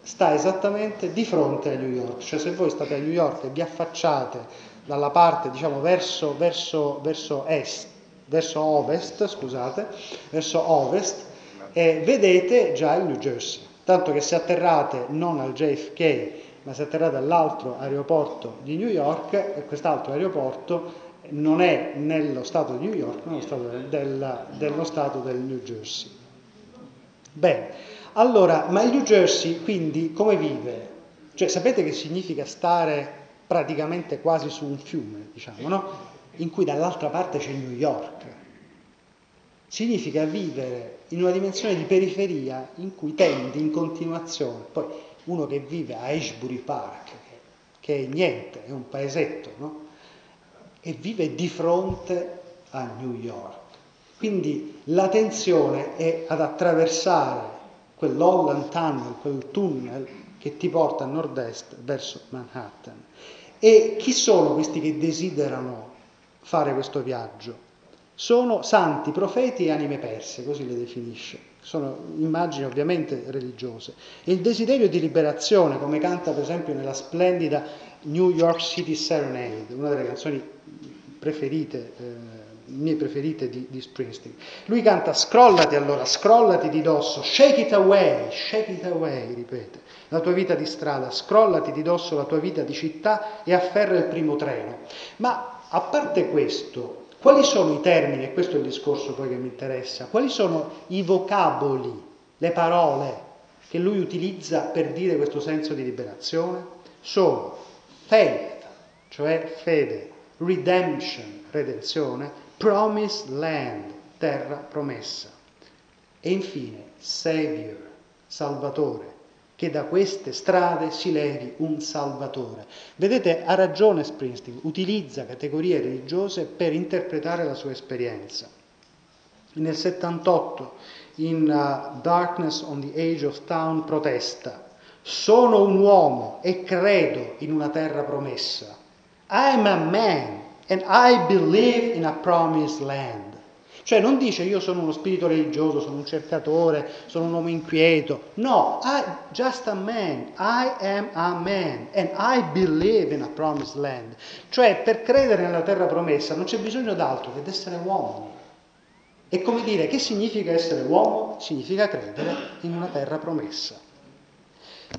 Sta esattamente di fronte a New York, cioè se voi state a New York e vi affacciate dalla parte, diciamo, verso, verso, verso est, verso ovest, scusate, verso ovest, eh, vedete già il New Jersey. Tanto che se atterrate non al JFK ma si atterrate all'altro aeroporto di New York e quest'altro aeroporto non è nello stato di New York, ma nello stato del, dello stato del New Jersey. Bene, allora, ma il New Jersey quindi come vive? Cioè, sapete che significa stare praticamente quasi su un fiume, diciamo, no? In cui dall'altra parte c'è New York. Significa vivere in una dimensione di periferia in cui tendi in continuazione. Poi uno che vive a Ashbury Park, che è niente, è un paesetto, no? E vive di fronte a New York. Quindi la tensione è ad attraversare quell'Holland Tunnel, quel tunnel che ti porta a nord-est verso Manhattan. E chi sono questi che desiderano fare questo viaggio? Sono santi, profeti e anime perse, così le definisce. Sono immagini ovviamente religiose. E il desiderio di liberazione, come canta per esempio nella splendida New York City Serenade, una delle canzoni preferite, eh, mie preferite di, di, Springsteen. Lui canta scrollati allora, scrollati di dosso, shake it away, shake it away, ripete, la tua vita di strada, scrollati di dosso la tua vita di città e afferra il primo treno. Ma a parte questo, quali sono i termini, e questo è il discorso poi che mi interessa, quali sono i vocaboli, le parole che lui utilizza per dire questo senso di liberazione? Sono faith, cioè fede, redemption, redenzione, promised land, terra promessa. E infine, Savior, Salvatore, che da queste strade si levi un Salvatore. Vedete, ha ragione Springsteen, utilizza categorie religiose per interpretare la sua esperienza. Nel 78, in uh, Darkness on the Age of Town, protesta, sono un uomo e credo in una terra promessa. I am a man and I believe in a promised land. Cioè non dice io sono uno spirito religioso, sono un cercatore, sono un uomo inquieto. No, I just a man. I am a man and I believe in a promised land. Cioè per credere nella terra promessa non c'è bisogno d'altro che di essere uomo. E come dire, che significa essere uomo? Significa credere in una terra promessa.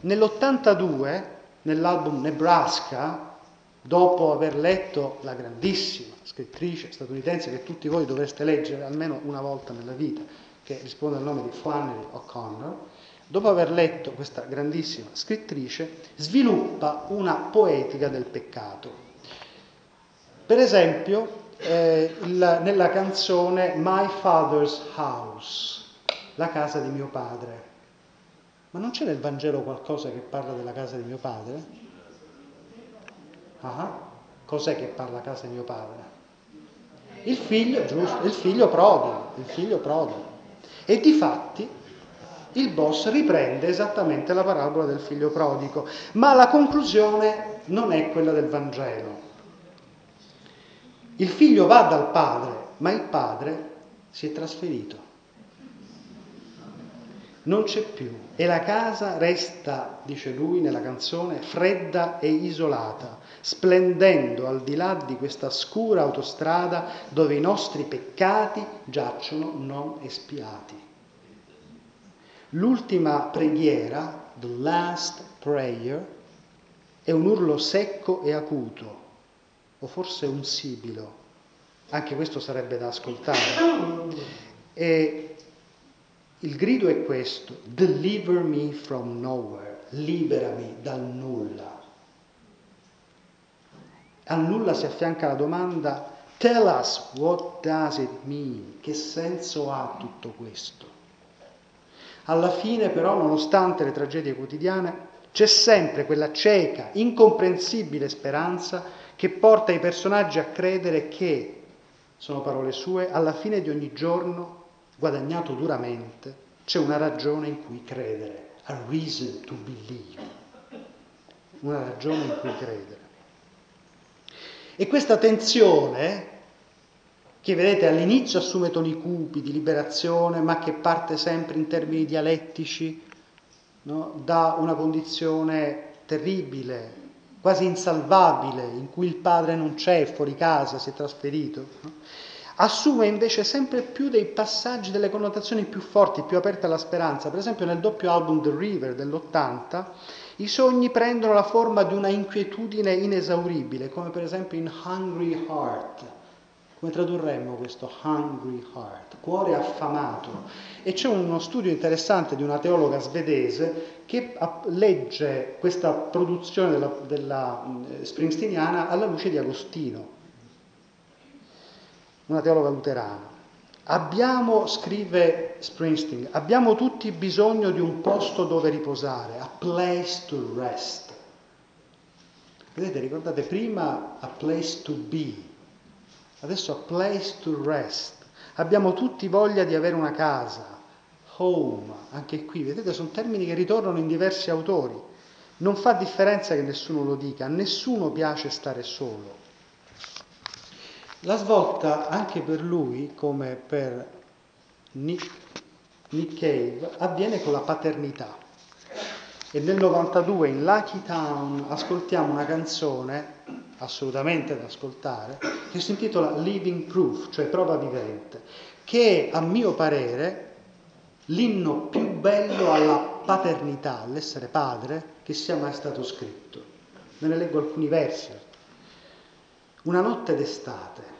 Nell'82, nell'album Nebraska, dopo aver letto la grandissima scrittrice statunitense che tutti voi dovreste leggere almeno una volta nella vita, che risponde al nome di Flannery O'Connor, dopo aver letto questa grandissima scrittrice, sviluppa una poetica del peccato. Per esempio, eh, il, nella canzone My Father's House, la casa di mio padre. Ma non c'è nel Vangelo qualcosa che parla della casa di mio padre? Ah, cos'è che parla a casa di mio padre? Il figlio, giusto, il figlio prodigo, il figlio prodigo. E di fatti il boss riprende esattamente la parabola del figlio prodigo, ma la conclusione non è quella del Vangelo. Il figlio va dal padre, ma il padre si è trasferito non c'è più e la casa resta, dice lui nella canzone, fredda e isolata, splendendo al di là di questa scura autostrada dove i nostri peccati giacciono non espiati. L'ultima preghiera, the last prayer, è un urlo secco e acuto, o forse un sibilo, anche questo sarebbe da ascoltare. E il grido è questo, deliver me from nowhere, liberami dal nulla. Al nulla si affianca la domanda, tell us what does it mean? Che senso ha tutto questo? Alla fine però, nonostante le tragedie quotidiane, c'è sempre quella cieca, incomprensibile speranza che porta i personaggi a credere che, sono parole sue, alla fine di ogni giorno guadagnato duramente, c'è una ragione in cui credere, a reason to believe, una ragione in cui credere. E questa tensione, che vedete all'inizio assume toni cupi di liberazione, ma che parte sempre in termini dialettici, no? da una condizione terribile, quasi insalvabile, in cui il padre non c'è, fuori casa, si è trasferito. No? assume invece sempre più dei passaggi, delle connotazioni più forti, più aperte alla speranza. Per esempio nel doppio album The River dell'80 i sogni prendono la forma di una inquietudine inesauribile, come per esempio in Hungry Heart. Come tradurremmo questo Hungry Heart? Cuore affamato. E c'è uno studio interessante di una teologa svedese che legge questa produzione della, della eh, Springsteeniana alla luce di Agostino una teologa luterana. Abbiamo, scrive Springsteen, abbiamo tutti bisogno di un posto dove riposare, a place to rest. Vedete, ricordate prima a place to be, adesso a place to rest. Abbiamo tutti voglia di avere una casa, home, anche qui, vedete, sono termini che ritornano in diversi autori. Non fa differenza che nessuno lo dica, a nessuno piace stare solo. La svolta anche per lui, come per Nick, Nick Cave, avviene con la paternità. E nel 92 in Lucky Town ascoltiamo una canzone assolutamente da ascoltare che si intitola Living Proof, cioè prova vivente, che è a mio parere l'inno più bello alla paternità, all'essere padre, che sia mai stato scritto. Ve ne leggo alcuni versi. Una notte d'estate,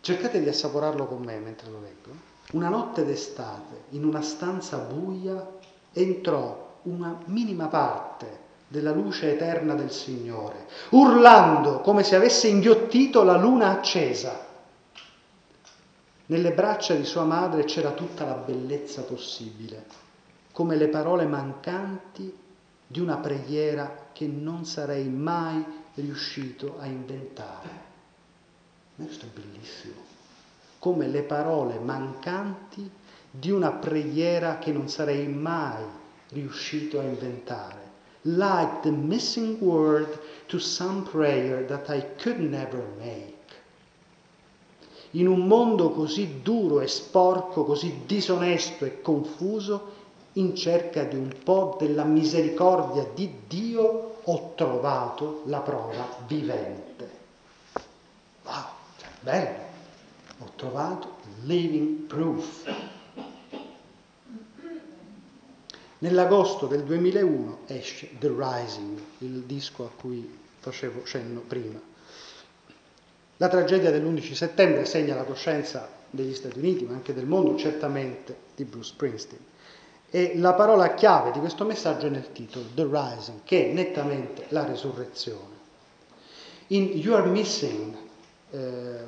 cercate di assaporarlo con me mentre lo leggo. Una notte d'estate, in una stanza buia, entrò una minima parte della luce eterna del Signore, urlando come se avesse inghiottito la luna accesa. Nelle braccia di sua madre c'era tutta la bellezza possibile, come le parole mancanti di una preghiera che non sarei mai riuscito a inventare. Questo è bellissimo. Come le parole mancanti di una preghiera che non sarei mai riuscito a inventare. Like the missing word to some prayer that I could never make in un mondo così duro e sporco, così disonesto e confuso, in cerca di un po' della misericordia di Dio, ho trovato la prova vivente. Bello! Ho trovato living proof. Nell'agosto del 2001 esce The Rising, il disco a cui facevo cenno prima. La tragedia dell'11 settembre segna la coscienza degli Stati Uniti, ma anche del mondo, certamente di Bruce Springsteen. E la parola chiave di questo messaggio è nel titolo, The Rising, che è nettamente la resurrezione. In You Are Missing, eh,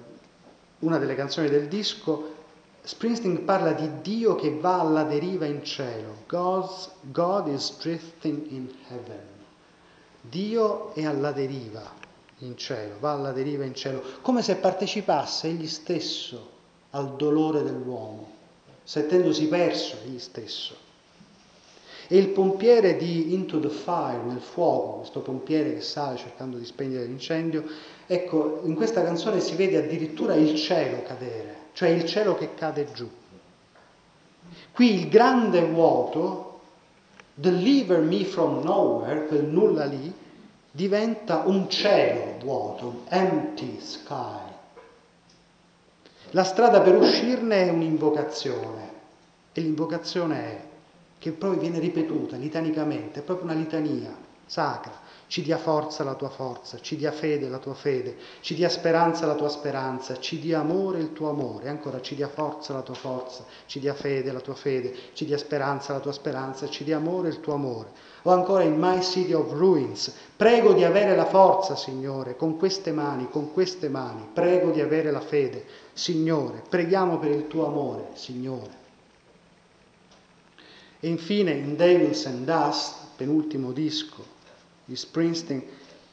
una delle canzoni del disco, Springsteen parla di Dio che va alla deriva in cielo. God's, God is drifting in heaven. Dio è alla deriva in cielo, va alla deriva in cielo, come se partecipasse egli stesso al dolore dell'uomo, sentendosi perso egli stesso. E il pompiere di Into the Fire, nel fuoco, questo pompiere che sale cercando di spegnere l'incendio, ecco, in questa canzone si vede addirittura il cielo cadere, cioè il cielo che cade giù. Qui il grande vuoto, deliver me from nowhere, quel nulla lì, diventa un cielo vuoto, empty sky. La strada per uscirne è un'invocazione e l'invocazione è che poi viene ripetuta litanicamente, è proprio una litania sacra ci dia forza la tua forza, ci dia fede la tua fede, ci dia speranza la tua speranza, ci dia amore il tuo amore, ancora ci dia forza la tua forza, ci dia fede la tua fede, ci dia speranza la tua speranza, ci dia amore il tuo amore. O ancora in My City of Ruins, prego di avere la forza, Signore, con queste mani, con queste mani, prego di avere la fede, Signore, preghiamo per il tuo amore, Signore. E infine in Devils and Dust, penultimo disco, di Springsteen,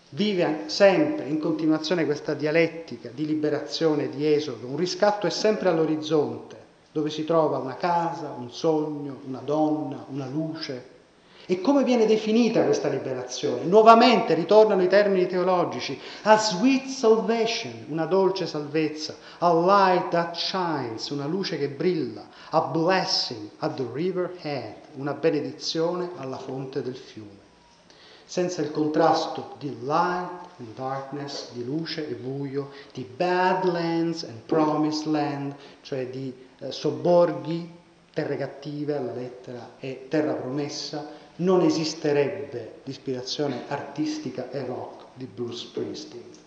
vive sempre in continuazione questa dialettica di liberazione, di esodo. Un riscatto è sempre all'orizzonte, dove si trova una casa, un sogno, una donna, una luce. E come viene definita questa liberazione? Nuovamente ritornano i termini teologici. A sweet salvation, una dolce salvezza. A light that shines, una luce che brilla. A blessing at the river head, una benedizione alla fonte del fiume senza il contrasto di light and darkness, di luce e buio, di badlands and promised land, cioè di eh, sobborghi, terre cattive alla lettera e terra promessa, non esisterebbe l'ispirazione artistica e rock di Bruce Springsteen.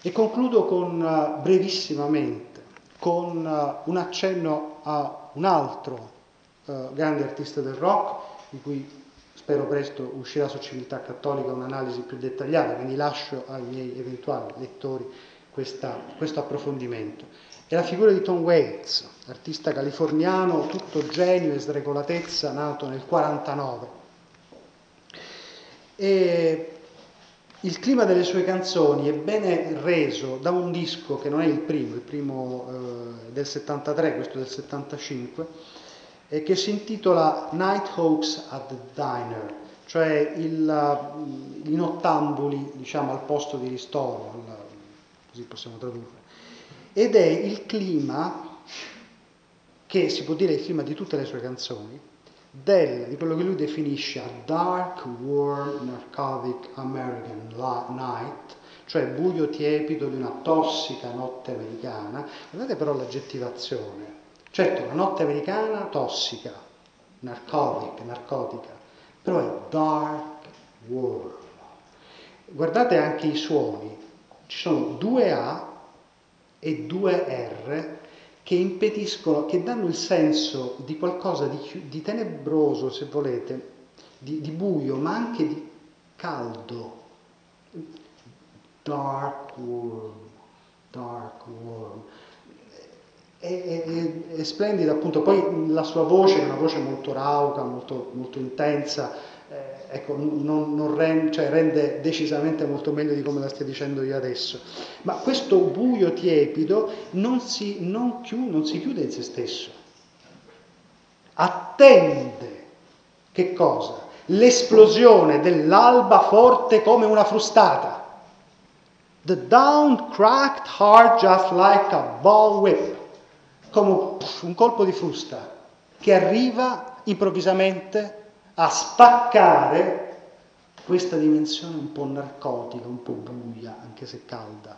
E concludo con, uh, brevissimamente con uh, un accenno a un altro uh, grande artista del rock, di cui spero presto uscirà su Civiltà Cattolica un'analisi più dettagliata, quindi lascio ai miei eventuali lettori questa, questo approfondimento. È la figura di Tom Waits, artista californiano, tutto genio e sregolatezza, nato nel 49. E il clima delle sue canzoni è bene reso da un disco che non è il primo, il primo eh, del 73, questo del 75, eh, che si intitola Night Hawks at the Diner, cioè il, i nottambuli diciamo, al posto di ristoro, così possiamo tradurre. Ed è il clima che si può dire il clima di tutte le sue canzoni, del, di quello che lui definisce a dark, warm, narcotic American night, cioè buio tiepido di una tossica notte americana. Guardate però l'aggettivazione. Certo, la notte americana tossica, narcotic, narcotica, però è dark, warm. Guardate anche i suoni, ci sono due A e due R che impediscono, che danno il senso di qualcosa di, di tenebroso, se volete, di, di, buio, ma anche di caldo. Dark warm, dark warm. È, è, è, splendida appunto, poi la sua voce è una voce molto rauca, molto, molto intensa, ecco, non, non rende, cioè rende decisamente molto meglio di come la stia dicendo io adesso. Ma questo buio tiepido non si, non chiude, non si chiude in se stesso, attende che cosa? L'esplosione dell'alba forte come una frustata. The down cracked hard just like a ball whip, come un colpo di frusta che arriva improvvisamente a spaccare questa dimensione un po' narcotica, un po' buia, anche se calda.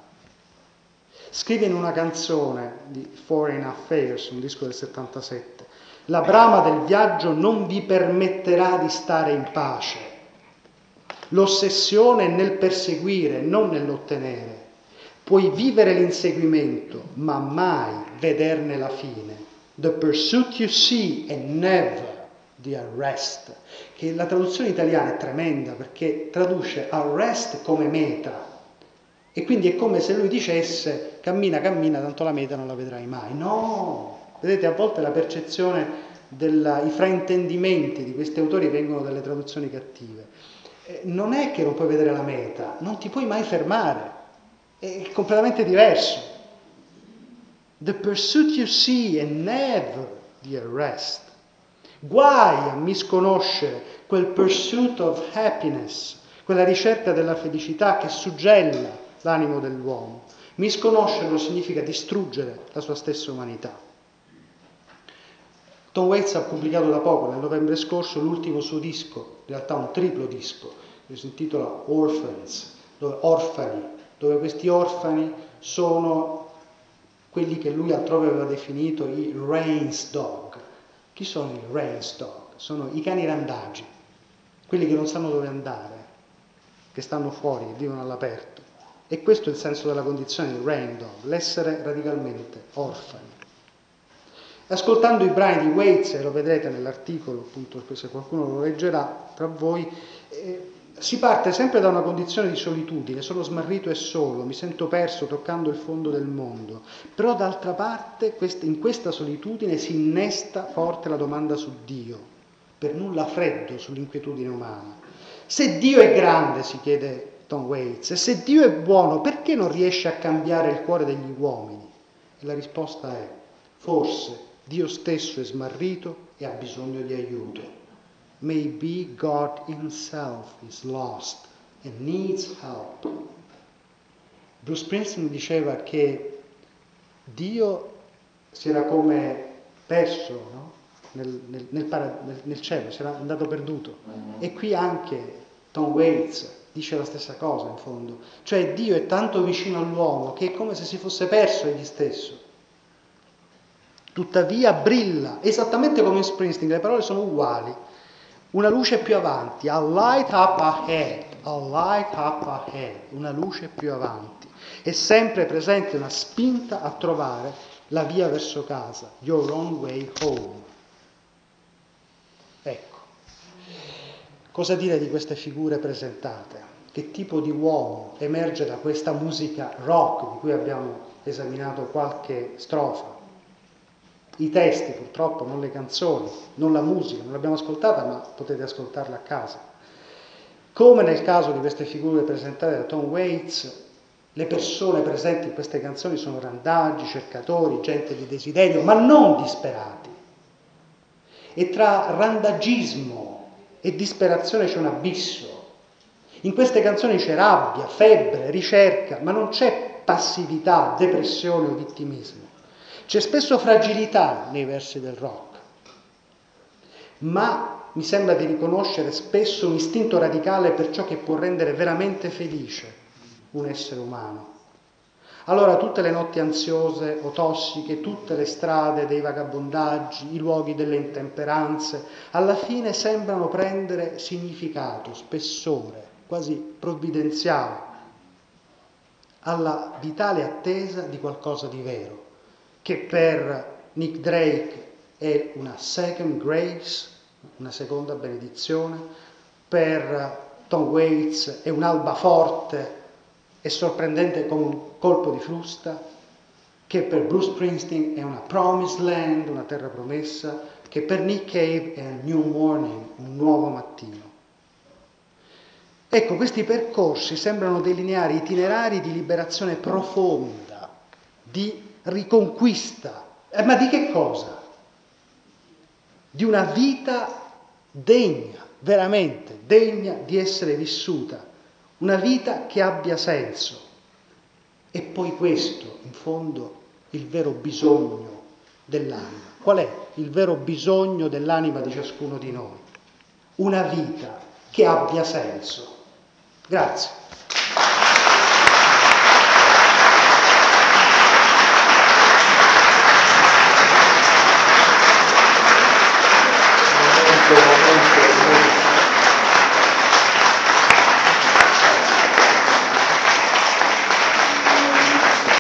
Scrive in una canzone di Foreign Affairs, un disco del 77, la brama del viaggio non vi permetterà di stare in pace. L'ossessione è nel perseguire, non nell'ottenere. Puoi vivere l'inseguimento, ma mai vederne la fine. The pursuit you see and never the arrest, che la traduzione italiana è tremenda perché traduce arrest come meta. E quindi è come se lui dicesse cammina, cammina, tanto la meta non la vedrai mai. No! Vedete, a volte la percezione, della, i fraintendimenti di questi autori vengono dalle traduzioni cattive. Eh, non è che non puoi vedere la meta, non ti puoi mai fermare, è completamente diverso. The pursuit you see and never the arrest. Guai a misconoscere quel pursuit of happiness, quella ricerca della felicità che suggella l'animo dell'uomo. Misconoscerlo significa distruggere la sua stessa umanità. Tom Waits ha pubblicato da poco, nel novembre scorso, l'ultimo suo disco, in realtà un triplo disco, che si intitola Orphans, dove, orfani, dove questi orfani sono quelli che lui altrove aveva definito i Rains Dog, chi sono i rainstock? Sono i cani randagi, quelli che non sanno dove andare, che stanno fuori, che vivono all'aperto. E questo è il senso della condizione di rain dog, l'essere radicalmente orfani. Ascoltando i brani di Waits, e lo vedrete nell'articolo, appunto, se qualcuno lo leggerà tra voi, eh, si parte sempre da una condizione di solitudine, sono smarrito e solo, mi sento perso toccando il fondo del mondo, però d'altra parte in questa solitudine si innesta forte la domanda su Dio, per nulla freddo sull'inquietudine umana. Se Dio è grande, si chiede Tom Waits, e se Dio è buono, perché non riesce a cambiare il cuore degli uomini? E la risposta è, forse Dio stesso è smarrito e ha bisogno di aiuto. Maybe God Himself is lost and needs help. Bruce Springsteen diceva che Dio si era come perso no? nel, nel, nel, para, nel, cielo, si era andato perduto. Mm-hmm. E qui anche Tom Waits dice la stessa cosa in fondo. Cioè Dio è tanto vicino all'uomo che è come se si fosse perso egli stesso. Tuttavia brilla, esattamente come in Springsteen, le parole sono uguali una luce più avanti, a light up ahead, a light up ahead, una luce più avanti. È sempre presente una spinta a trovare la via verso casa, your own way home. Ecco, cosa dire di queste figure presentate? Che tipo di uomo emerge da questa musica rock di cui abbiamo esaminato qualche strofa? I testi purtroppo, non le canzoni, non la musica, non l'abbiamo ascoltata, ma potete ascoltarla a casa. Come nel caso di queste figure presentate da Tom Waits, le persone presenti in queste canzoni sono randaggi, cercatori, gente di desiderio, ma non disperati. E tra randaggismo e disperazione c'è un abisso. In queste canzoni c'è rabbia, febbre, ricerca, ma non c'è passività, depressione o vittimismo. C'è spesso fragilità nei versi del rock, ma mi sembra di riconoscere spesso un istinto radicale per ciò che può rendere veramente felice un essere umano. Allora tutte le notti ansiose o tossiche, tutte le strade dei vagabondaggi, i luoghi delle intemperanze, alla fine sembrano prendere significato, spessore, quasi provvidenziale, alla vitale attesa di qualcosa di vero che per Nick Drake è una second grace, una seconda benedizione, per Tom Waits è un'alba forte e sorprendente come un colpo di frusta, che per Bruce Springsteen è una promised land, una terra promessa, che per Nick Cave è un new morning, un nuovo mattino. Ecco, questi percorsi sembrano delineare itinerari di liberazione profonda, di riconquista. Eh, ma di che cosa? Di una vita degna, veramente degna di essere vissuta, una vita che abbia senso. E poi questo, in fondo, il vero bisogno dell'anima. Qual è il vero bisogno dell'anima di ciascuno di noi? Una vita che abbia senso. Grazie.